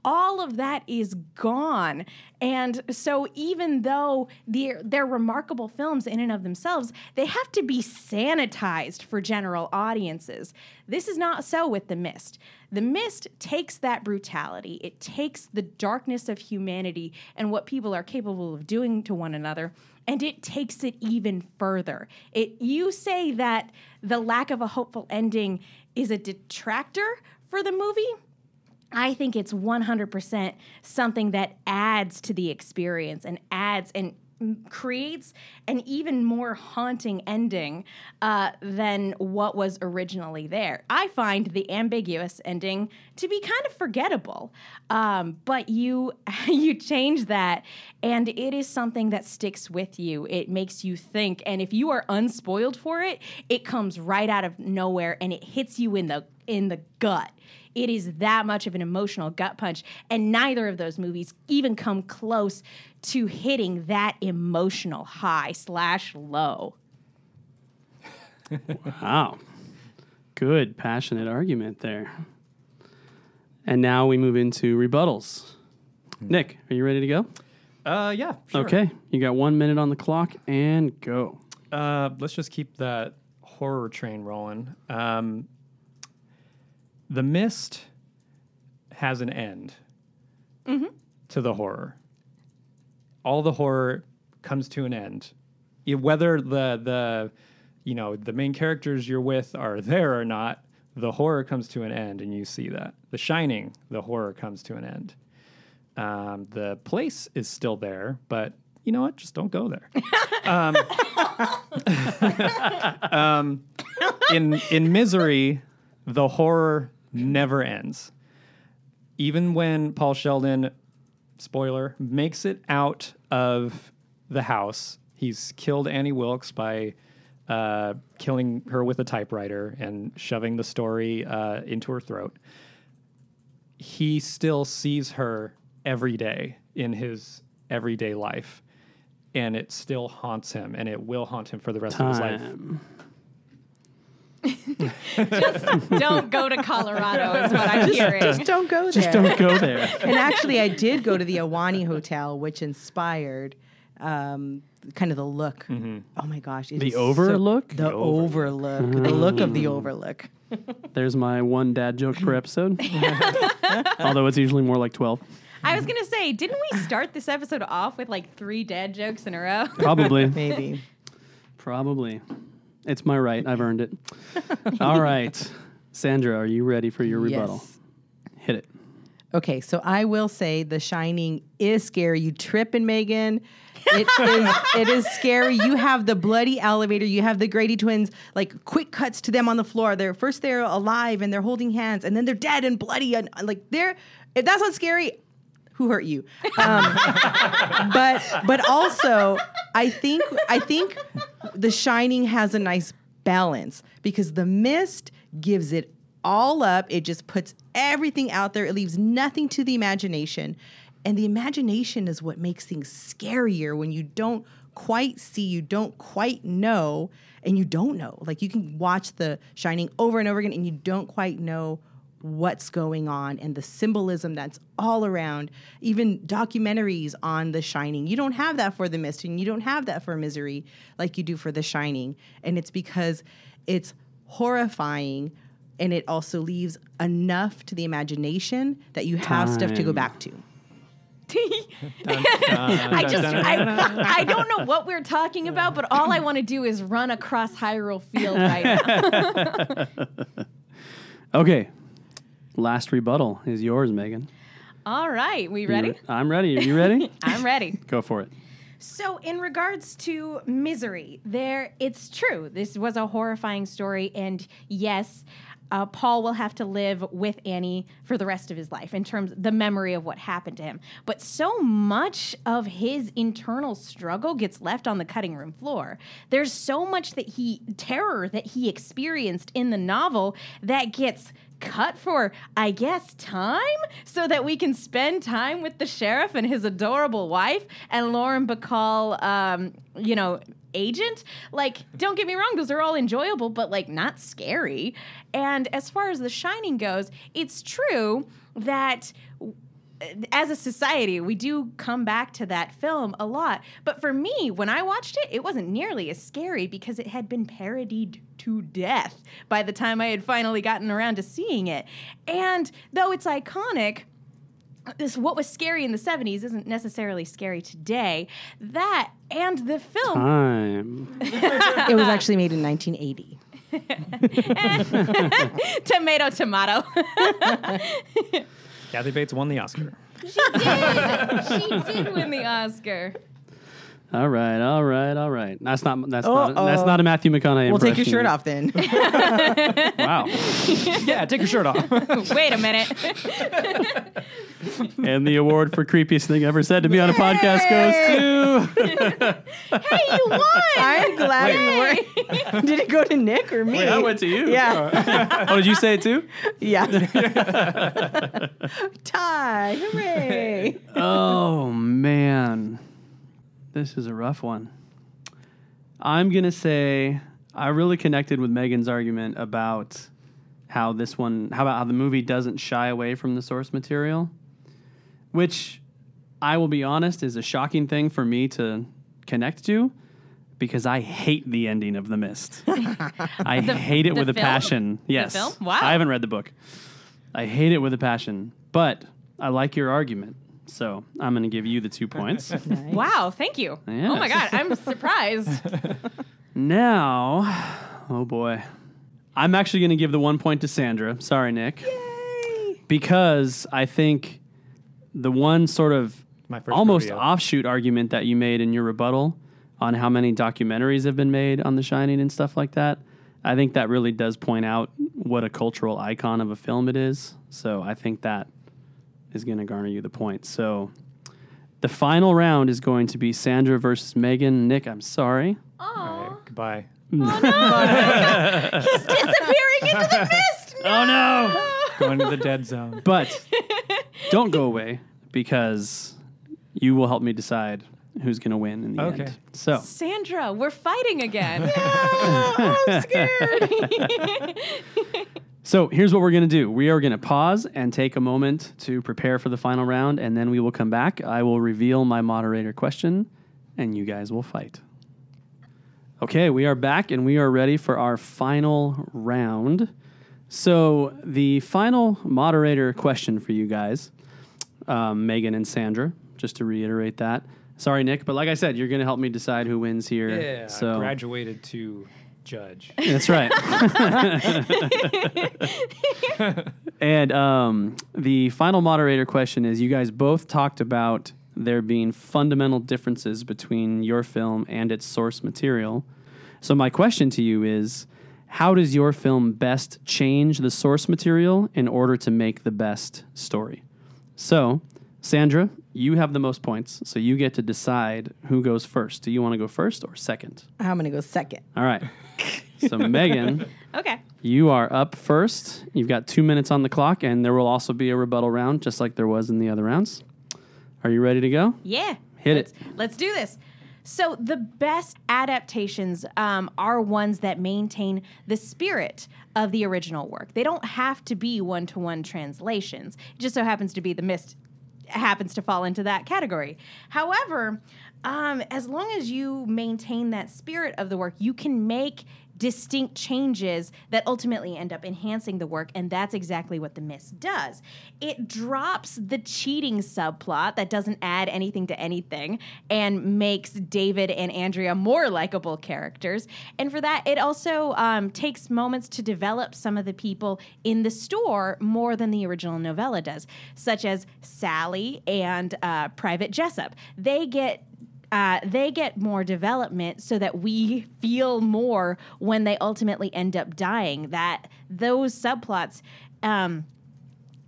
all of that is gone. And so even though they're, they're remarkable films in and of themselves they have to be sanitized for general audiences. This is not so with the mist. The mist takes that brutality. It takes the darkness of humanity and what people are capable of doing to one another and it takes it even further. It you say that the lack of a hopeful ending is a detractor for the movie I think it's 100% something that adds to the experience and adds and creates an even more haunting ending uh, than what was originally there. I find the ambiguous ending to be kind of forgettable, um, but you you change that, and it is something that sticks with you. It makes you think, and if you are unspoiled for it, it comes right out of nowhere and it hits you in the in the gut. It is that much of an emotional gut punch. And neither of those movies even come close to hitting that emotional high slash low. Wow. Good, passionate argument there. And now we move into rebuttals. Nick, are you ready to go? Uh, yeah. Sure. Okay. You got one minute on the clock and go. Uh, let's just keep that horror train rolling. Um, the Mist has an end to the horror. all the horror comes to an end. Yeah, Whether the the you know the main characters you're with are there or not, the horror comes to an end, and you see that. The Shining, the horror comes to an end. Um, the place is still there, but you know what? Just don't go there. um, um, in in Misery, the horror never ends. Even when Paul Sheldon, spoiler, makes it out of the house, he's killed Annie Wilkes by uh, killing her with a typewriter and shoving the story uh, into her throat. He still sees her every day in his everyday life, and it still haunts him, and it will haunt him for the rest of his life. Just don't go to Colorado is what I'm hearing. Just don't go there. Just don't go there. and actually, I did go to the Ahwahnee Hotel, which inspired um, kind of the look. Oh my gosh, it The is so- overlook? the overlook, the look of the overlook. There's my one dad joke per episode. Although it's usually more like 12. I was gonna say, didn't we start this episode off with like three dad jokes in a row? Probably. Maybe. Probably. It's my right. I've earned it. All right. Sandra, are you ready for your rebuttal? Yes. Hit it. Okay, so I will say The Shining is scary. You tripping, Megan. It is it is scary. You have the bloody elevator. You have the Grady twins, like quick cuts to them on the floor. They're first they're alive and they're holding hands, and then they're dead and bloody and like they're if that's not scary, who hurt you? Um, but but also I think I think The Shining has a nice balance because The Mist gives it all up. It just puts everything out there. It leaves nothing to the imagination. And the imagination is what makes things scarier when you don't quite see, you don't quite know, and you don't know. Like you can watch The Shining over and over again and you don't quite know what's going on and the symbolism that's all around. Even documentaries on The Shining. You don't have that for The Mist and you don't have that for Misery like you do for The Shining. And it's because it's horrifying and it also leaves enough to the imagination that you have stuff to go back to. I just I, I don't know what we're talking about, but all I want to do is run across Hyrule Field right now. Okay. Last rebuttal is yours, Megan. All right, we ready? re- I'm ready. Are you ready? I'm ready. Go for it. So, in regards to misery, there it's true. This was a horrifying story, and yes, uh, Paul will have to live with Annie for the rest of his life in terms the memory of what happened to him. But so much of his internal struggle gets left on the cutting room floor. There's so much that he terror that he experienced in the novel that gets cut for, I guess, time so that we can spend time with the sheriff and his adorable wife and Lauren Bacall, um, you know, agent. Like, don't get me wrong, those are all enjoyable, but like not scary. And as far as The Shining goes, it's true that uh, as a society, we do come back to that film a lot. But for me, when I watched it, it wasn't nearly as scary because it had been parodied to death by the time I had finally gotten around to seeing it. And though it's iconic, this what was scary in the 70s isn't necessarily scary today. That and the film Time. It was actually made in 1980. tomato tomato. Kathy Bates won the Oscar. She did. She did win the Oscar. All right. All right. All right. That's not. That's Oh, not. That's not a Matthew McConaughey. We'll take your shirt off then. Wow. yeah, take your shirt off. Wait a minute. and the award for creepiest thing ever said to me on a podcast goes to. hey, you won! I'm glad more. Did it go to Nick or me? Wait, I went to you. Yeah. Oh, did you say it too? yeah. Tie. Hooray. Oh man, this is a rough one. I'm gonna say I really connected with Megan's argument about how this one, how about how the movie doesn't shy away from the source material, which I will be honest is a shocking thing for me to connect to. Because I hate the ending of The Mist. I hate it the with a passion. Yes. film? Wow. I haven't read the book. I hate it with a passion. But I like your argument So I'm going to give you the two points. Wow, thank you. Oh my god, I'm surprised. now, oh boy. I'm actually going to give the one point to Sandra. Sorry, Nick. Yay! Because I think the one sort of My first almost rodeo. offshoot argument that you made in your rebuttal on how many documentaries have been made on The Shining and stuff like that, I think that really does point out what a cultural icon of a film it is. So I think that is going to garner you the point. So the final round is going to be Sandra versus Megan. Nick, I'm sorry. All right, goodbye. Oh no! He's disappearing into the mist. Oh no! Going to the dead zone. But don't go away because you will help me decide who's going to win in the Okay. end. So Sandra, we're fighting again. I'm scared. So here's what we're going to do. We are going to pause and take a moment to prepare for the final round, and then we will come back. I will reveal my moderator question, and you guys will fight. Okay, we are back and we are ready for our final round. So, the final moderator question for you guys, um, Megan and Sandra, just to reiterate that. Sorry, Nick, but like I said, you're going to help me decide who wins here. Yeah, so graduated to judge. that's right. and um, the final moderator question is you guys both talked about there being fundamental differences between your film and its source material. So, my question to you is how does your film best change the source material in order to make the best story? So, Sandra, you have the most points, so you get to decide who goes first. Do you want to go first or second? I'm going to go second. All right. So, Megan, okay. you are up first. You've got two minutes on the clock, and there will also be a rebuttal round, just like there was in the other rounds. Are you ready to go? Yeah. Hit let's, it. Let's do this. So, the best adaptations um, are ones that maintain the spirit of the original work. They don't have to be one to one translations. It just so happens to be The Mist happens to fall into that category. However, um, as long as you maintain that spirit of the work, you can make distinct changes that ultimately end up enhancing the work and that's exactly what the mist does. It drops the cheating subplot that doesn't add anything to anything and makes david and andrea more likable characters. And for that it also um, takes moments to develop some of the people in the store more than the original novella does such as sally and uh, private jessup. They get uh, they get more development so that we feel more when they ultimately end up dying. That those subplots um,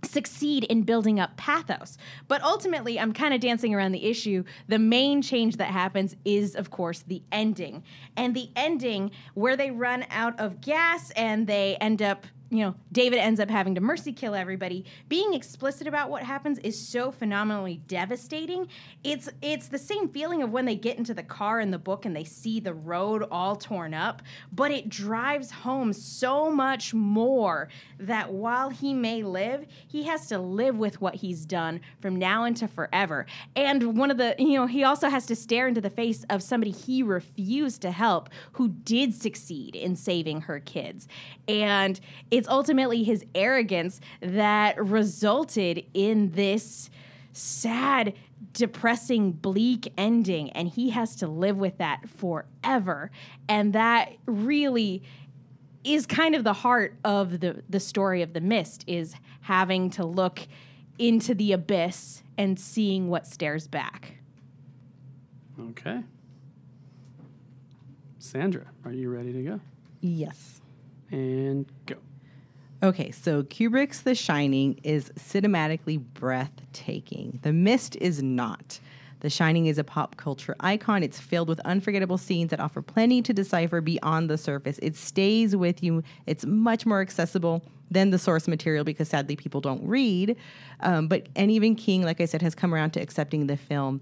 succeed in building up pathos. But ultimately, I'm kind of dancing around the issue. The main change that happens is, of course, the ending. And the ending, where they run out of gas and they end up you know, David ends up having to mercy kill everybody. Being explicit about what happens is so phenomenally devastating. It's it's the same feeling of when they get into the car in the book and they see the road all torn up, but it drives home so much more that while he may live, he has to live with what he's done from now into forever. And one of the, you know, he also has to stare into the face of somebody he refused to help who did succeed in saving her kids. And it's ultimately his arrogance that resulted in this sad, depressing, bleak ending. And he has to live with that forever. And that really is kind of the heart of the, the story of the mist is having to look into the abyss and seeing what stares back. Okay. Sandra, are you ready to go? Yes. And go. Okay, so Kubrick's The Shining is cinematically breathtaking. The Mist is not. The Shining is a pop culture icon. It's filled with unforgettable scenes that offer plenty to decipher beyond the surface. It stays with you. It's much more accessible than the source material because sadly people don't read. Um, but and even King, like I said, has come around to accepting the film.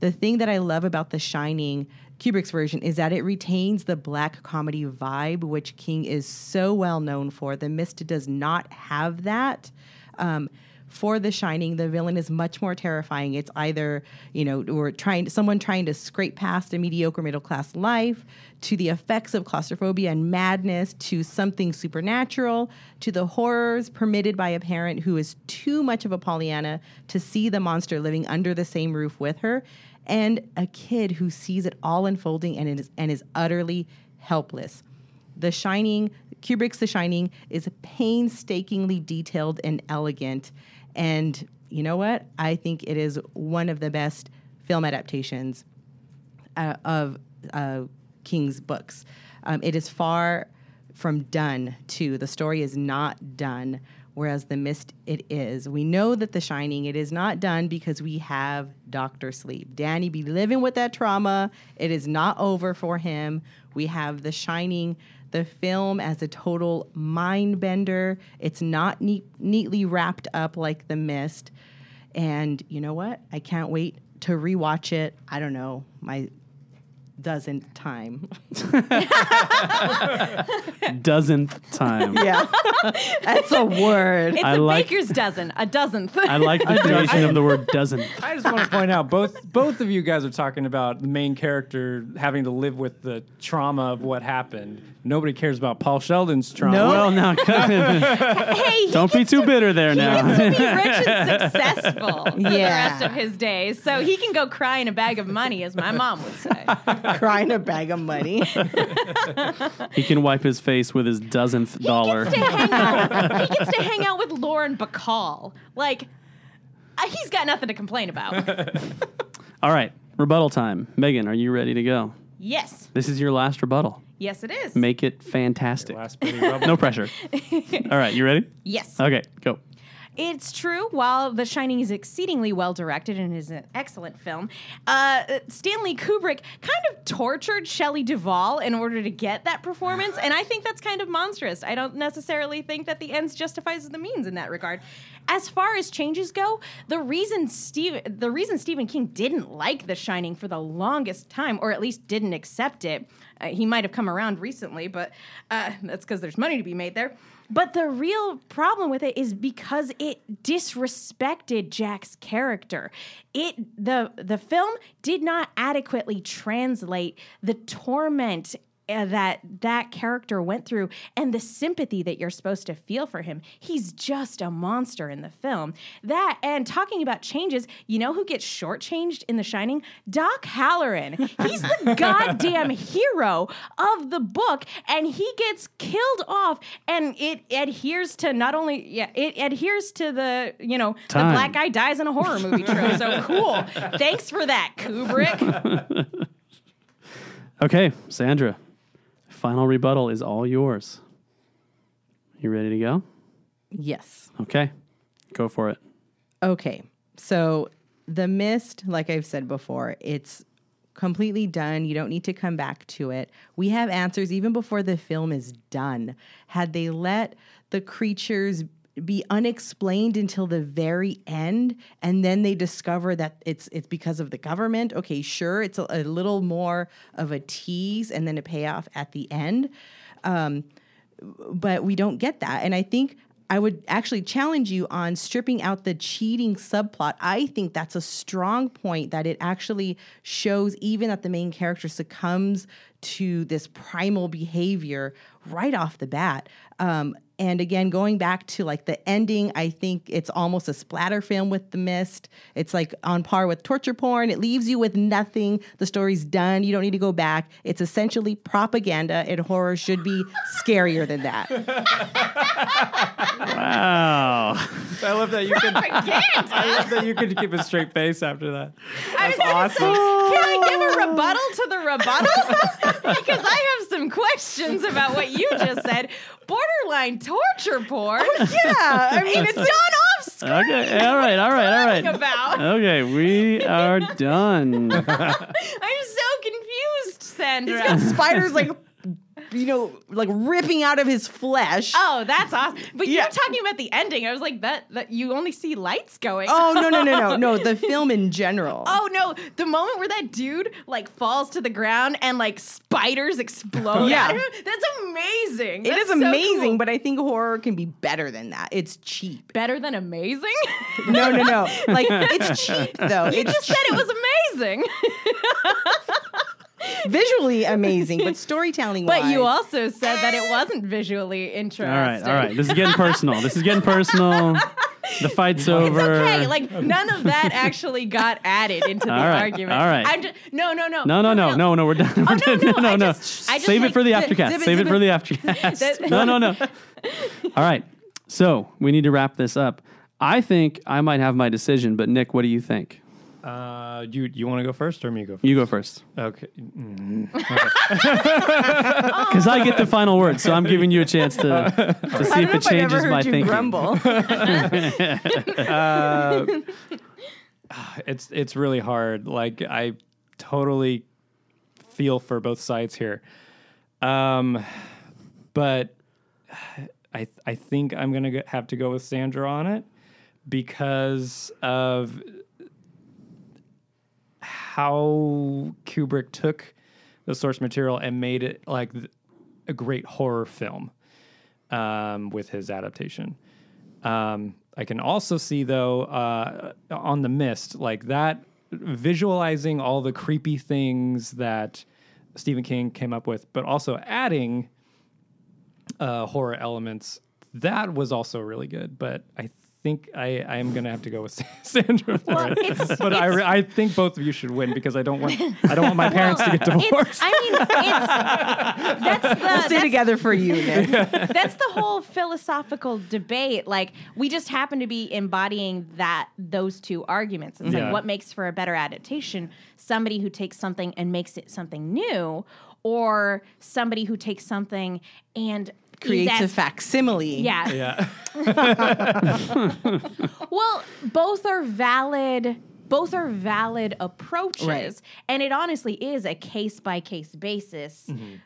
The thing that I love about The Shining, Kubrick's version, is that it retains the black comedy vibe, which King is so well known for. The Mist does not have that. Um, for The Shining, the villain is much more terrifying. It's either, you know, or trying someone trying to scrape past a mediocre middle class life, to the effects of claustrophobia and madness, to something supernatural, to the horrors permitted by a parent who is too much of a Pollyanna to see the monster living under the same roof with her, and a kid who sees it all unfolding and is and is utterly helpless. The Shining, Kubrick's The Shining, is painstakingly detailed and elegant. And you know what? I think it is one of the best film adaptations uh, of uh, King's books. Um, it is far from done, too. The story is not done, whereas The Mist, it is. We know that The Shining, it is not done because we have Doctor Sleep. Danny be living with that trauma. It is not over for him. We have The Shining, the film as a total mind bender. It's not neat, neatly wrapped up like The Mist. And you know what? I can't wait to rewatch it. I don't know, my dozenth time. Dozenth time. yeah, that's a word. It's I a like- baker's dozen, a dozenth. I like the creation of the word dozenth. I just want to point out both both of you guys are talking about the main character having to live with the trauma of what happened. Nobody cares about Paul Sheldon's trauma. No. Well, now, hey, he don't be too bitter there He now. gets to be rich and successful for the Yeah. rest of his days, so he can go cry in a bag of money, as my mom would say. Crying a bag of money. he can wipe his face with his dozenth dollar. He gets, to hang out, he gets to hang out with Lauren Bacall. Like, uh, he's got nothing to complain about. All right, rebuttal time. Megan, are you ready to go? Yes, This is your last rebuttal. yes, it is. Make it fantastic. Last Betty Rubble. No pressure. All right, you ready? Yes. Okay, go. It's true. While The Shining is exceedingly well directed and is an excellent film, uh, Stanley Kubrick kind of tortured Shelley Duvall in order to get that performance, and I think that's kind of monstrous. I don't necessarily think that the ends justifies the means in that regard. As far as changes go, the reason Steve, the reason Stephen King didn't like The Shining for the longest time, or at least didn't accept it, uh, he might have come around recently, but uh, that's because there's money to be made there. But the real problem with it is because it disrespected Jack's character. It the the film did not adequately translate the torment uh, that that character went through and the sympathy that you're supposed to feel for him. He's just a monster in the film. That and talking about changes, you know who gets shortchanged in The Shining? Doc Hallorann. He's the goddamn hero of the book, and he gets killed off. And it adheres to not only yeah, it adheres to the you know Time. the black guy dies in a horror movie trope. So cool. Thanks for that, Kubrick. Okay, Sandra. Final rebuttal is all yours. You ready to go? yes. Okay, go for it. Okay. So the mist, like I've said before, it's completely done. You don't need to come back to it. We have answers even before the film is done. Had they let the creatures be unexplained until the very end and then they discover that it's it's because of the government okay sure it's a, a little more of a tease and then a payoff at the end um, but we don't get that. And I think I would actually challenge you on stripping out the cheating subplot. I think that's a strong point that it actually shows even that the main character succumbs to this primal behavior right off the bat. Um, and again, going back to like the ending, I think it's almost a splatter film with the mist. It's like on par with torture porn. It leaves you with nothing. The story's done. You don't need to go back. It's essentially propaganda, and horror should be scarier than that. Wow. I love that you can. I love that you can keep a straight face after that. I was That's awesome. say, can I give a rebuttal to the rebuttal? because I have some questions about what you just said. Borderline torture porn. Oh, yeah, I mean, it's done off screen. Okay, all right, all right, all right. About. Okay, we are done. I'm so confused, Sandra. spiders like you know, like ripping out of his flesh. Oh, that's awesome. But Yeah. you're talking about the ending. I was like, that that you only see lights going. Oh no no no no no! The film in general. Oh no, the moment where that dude like falls to the ground and like spiders explode Yeah. him, that's amazing. it That's is so amazing, cool. but I think horror can be better than that. It's cheap. better than amazing? No no no! Like it's cheap though. you it's just said it was amazing. Visually amazing, but storytelling. but you also said that it wasn't visually interesting. All right, all right. This is getting personal. This is getting personal. The fight's over. It's over. okay. Like none of that actually got added into the All right, argument. all right. I'm just, no, no, no. no, no, no, no, no. We're done. Oh, we're no, done. no, no, I no. just- I just Save it like for the aftercast. zip it, Save it for the aftercast. No, no, no. All right. So we need to wrap this up. I think I might have my decision, but Nick, what do you think? Uh, you you want to go first or me go first? You go first. Okay. Mm. Because I get the final word, so I'm giving you a chance to, to see if it if I've changes ever my heard you thinking. grumble. Uh, it's it's really hard. Like I totally feel for both sides here. Um, but I I think I'm gonna have to go with Sandra on it because of how Kubrick took the source material and made it like a great horror film um, with his adaptation. Um, I can also see though uh, on the mist like that visualizing all the creepy things that Stephen King came up with, but also adding uh, horror elements. That was also really good, but I think I, I am gonna have to go with Sandra for Well, it. it's- but I, re- I think both of you should win because I don't want I don't want my parents to get It's, divorced. I mean, it's that's the We'll stay that's, together for you, Nick. that's the whole philosophical debate. Like we just happen to be embodying that those two arguments. It's Yeah. like what makes for a better adaptation? Somebody who takes something and makes it something new, or somebody who takes something and is Creates a facsimile. Yeah. yeah. Well, both are valid. Both are valid approaches, Right. and it honestly is a case by case basis. Mm-hmm.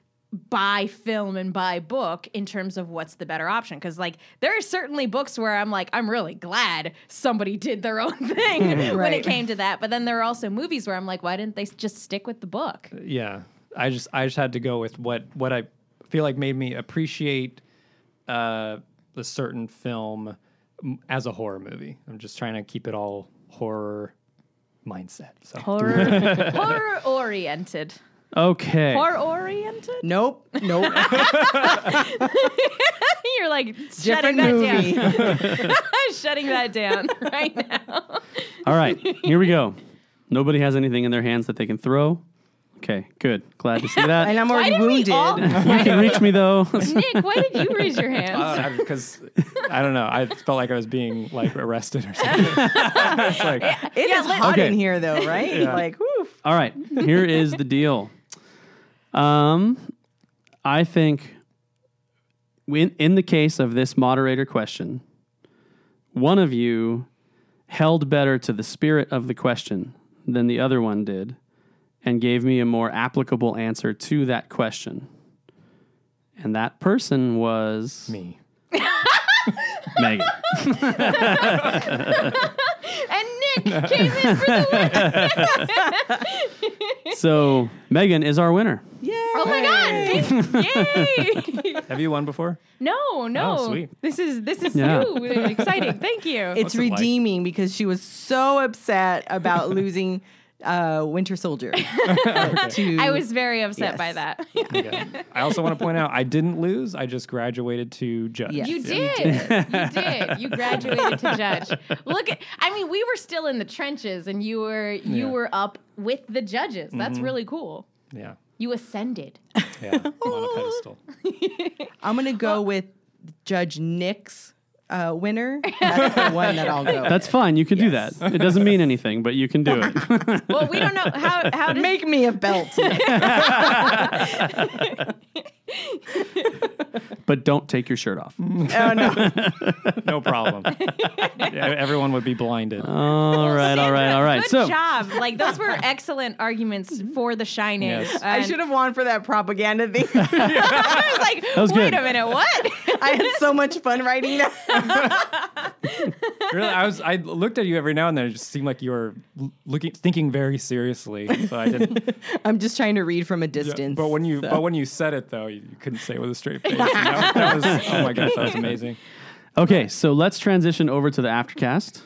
By film and by book, in terms of what's the better option, because like there are certainly books where I'm like I'm really glad somebody did their own thing mm-hmm. when it came to that, but then there are also movies where I'm like, why didn't they just stick with the book? yeah i just i just had to go with what what i feel like made me appreciate uh the certain film as a horror movie i'm just trying to keep it all horror mindset so Horror, horror oriented, Okay. horror oriented. Nope. Nope. You're like shutting Different that movie. down. shutting that down right now. All right. Here we go. Nobody has anything in their hands that they can throw. Okay, good. Glad to see that. and I'm Why already did we wounded. all- you can reach me though. Nick, why did you raise your hands? because I don't know i felt like i was being like arrested or something it's like It is Yeah, let- hot Okay. in here, though, right? Yeah. Like, whew. All right, here is the deal. Um, I think in, in the case of this moderator question, one of you held better to the spirit of the question than the other one did and gave me a more applicable answer to that question. And that person was me Megan. And Nick came in for the win. So Megan is our winner. Yay. Oh my god! Yay! have you won before No, no. Oh, sweet. This is this is Yeah. new. Exciting. Thank you. It's What's it like? redeeming because she was so upset about losing uh, Winter Soldier. to, I was very upset Yes. by that. Okay. I also want to point out I didn't lose. I just graduated to judge. Yes. You Yeah. did. You did. You graduated to judge. Look at I mean, we were still in the trenches and you were you Yeah. were up with the judges. That's really cool. Yeah. You ascended. Yeah. I'm on a pedestal. I'm going to go with Judge Nick's uh, winner. That's the one that I'll go. That's fine. You can do that. It doesn't mean anything, but you can do it. Well, we don't know how how does Make me a belt. but don't take your shirt off. Oh no. No problem. Yeah, Everyone would be blinded. All right, all right, all right. Good so job. Like those were excellent arguments for The Shining. Yes. I And should have won for that propaganda thing. I was like, was wait good. a minute, what? I had so much fun writing that. really, I was. I looked at you every now and then. It just seemed like you were looking, thinking very seriously. So I didn't. I'm just trying to read from a Yeah, distance. but when you so. but when you said it though, you, you couldn't say it with a straight face. you? That was oh my gosh, that was amazing. Okay, so let's transition over to the aftercast.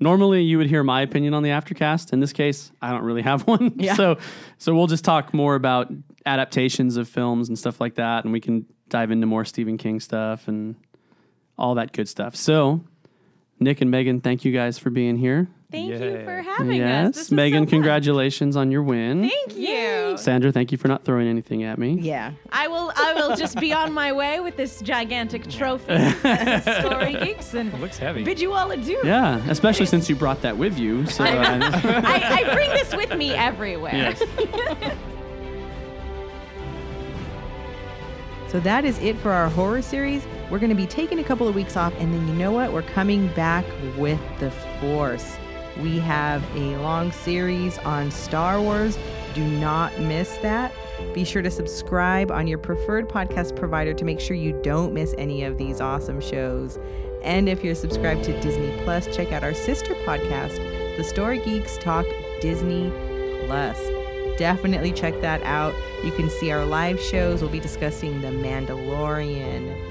Normally, you would hear my opinion on the aftercast. In this case, I don't really have one. Yeah. So, so we'll just talk more about adaptations of films and stuff like that, and we can dive into more Stephen King stuff and all that good stuff. So, Nick and Megan, thank you guys for being here. Thank you for having us. yes, Megan, so congratulations on your win. Thank you. Sandra, thank you for not throwing anything at me. yeah. I will. I will just be on my way with this gigantic trophy, Story Geeks, and It looks heavy. bid you all adieu. Yeah, especially since you brought that with you. So, uh, I, I bring this with me everywhere. yes. So that is it for our horror series. We're going to be taking a couple of weeks off, and then you know what? We're coming back with the Force. We have a long series on Star Wars. Do not miss that. Be sure to subscribe on your preferred podcast provider to make sure you don't miss any of these awesome shows. And if you're subscribed to Disney Plus, check out our sister podcast, The Story Geeks Talk Disney Plus definitely check that out. You can see our live shows. We'll be discussing The Mandalorian.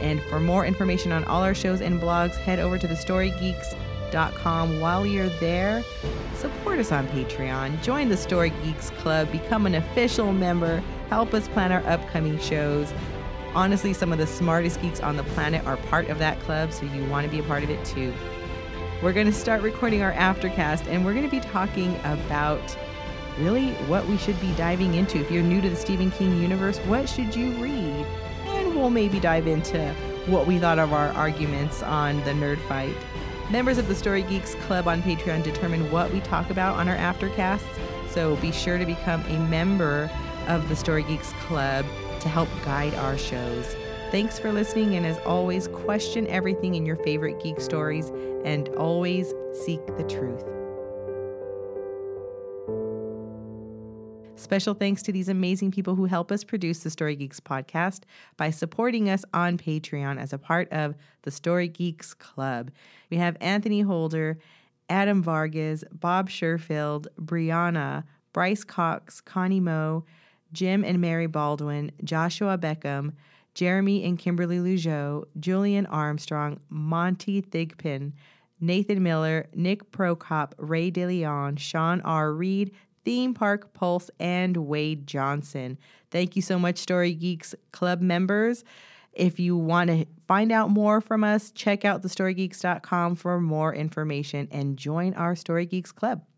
And for more information on all our shows and blogs, head over to thestorygeeks.com. While you're there, support us on Patreon. Join the Story Geeks Club. Become an official member. Help us plan our upcoming shows. Honestly, some of the smartest geeks on the planet are part of that club, so you want to be a part of it too. We're going to start recording our aftercast, and we're going to be talking about really what we should be diving into. If you're new to the Stephen King universe, what should you read? We'll maybe dive into what we thought of our arguments on the Nerd Fight. Members of the Story Geeks Club on Patreon determine what we talk about on our aftercasts, so be sure to become a member of the Story Geeks Club to help guide our shows. Thanks for listening, and as always, question everything in your favorite geek stories and always seek the truth. Special thanks to these amazing people who help us produce the Story Geeks podcast by supporting us on Patreon as a part of the Story Geeks Club. We have Anthony Holder, Adam Vargas, Bob Sherfield, Brianna, Bryce Cox, Connie Moe, Jim and Mary Baldwin, Joshua Beckham, Jeremy and Kimberly Lugeau, Julian Armstrong, Monty Thigpen, Nathan Miller, Nick Prokop, Ray DeLeon, Sean R. Reed, Theme Park Pulse, and Wade Johnson. Thank you so much, Story Geeks Club members. If you want to find out more from us, check out thestorygeeks.com for more information and join our Story Geeks Club.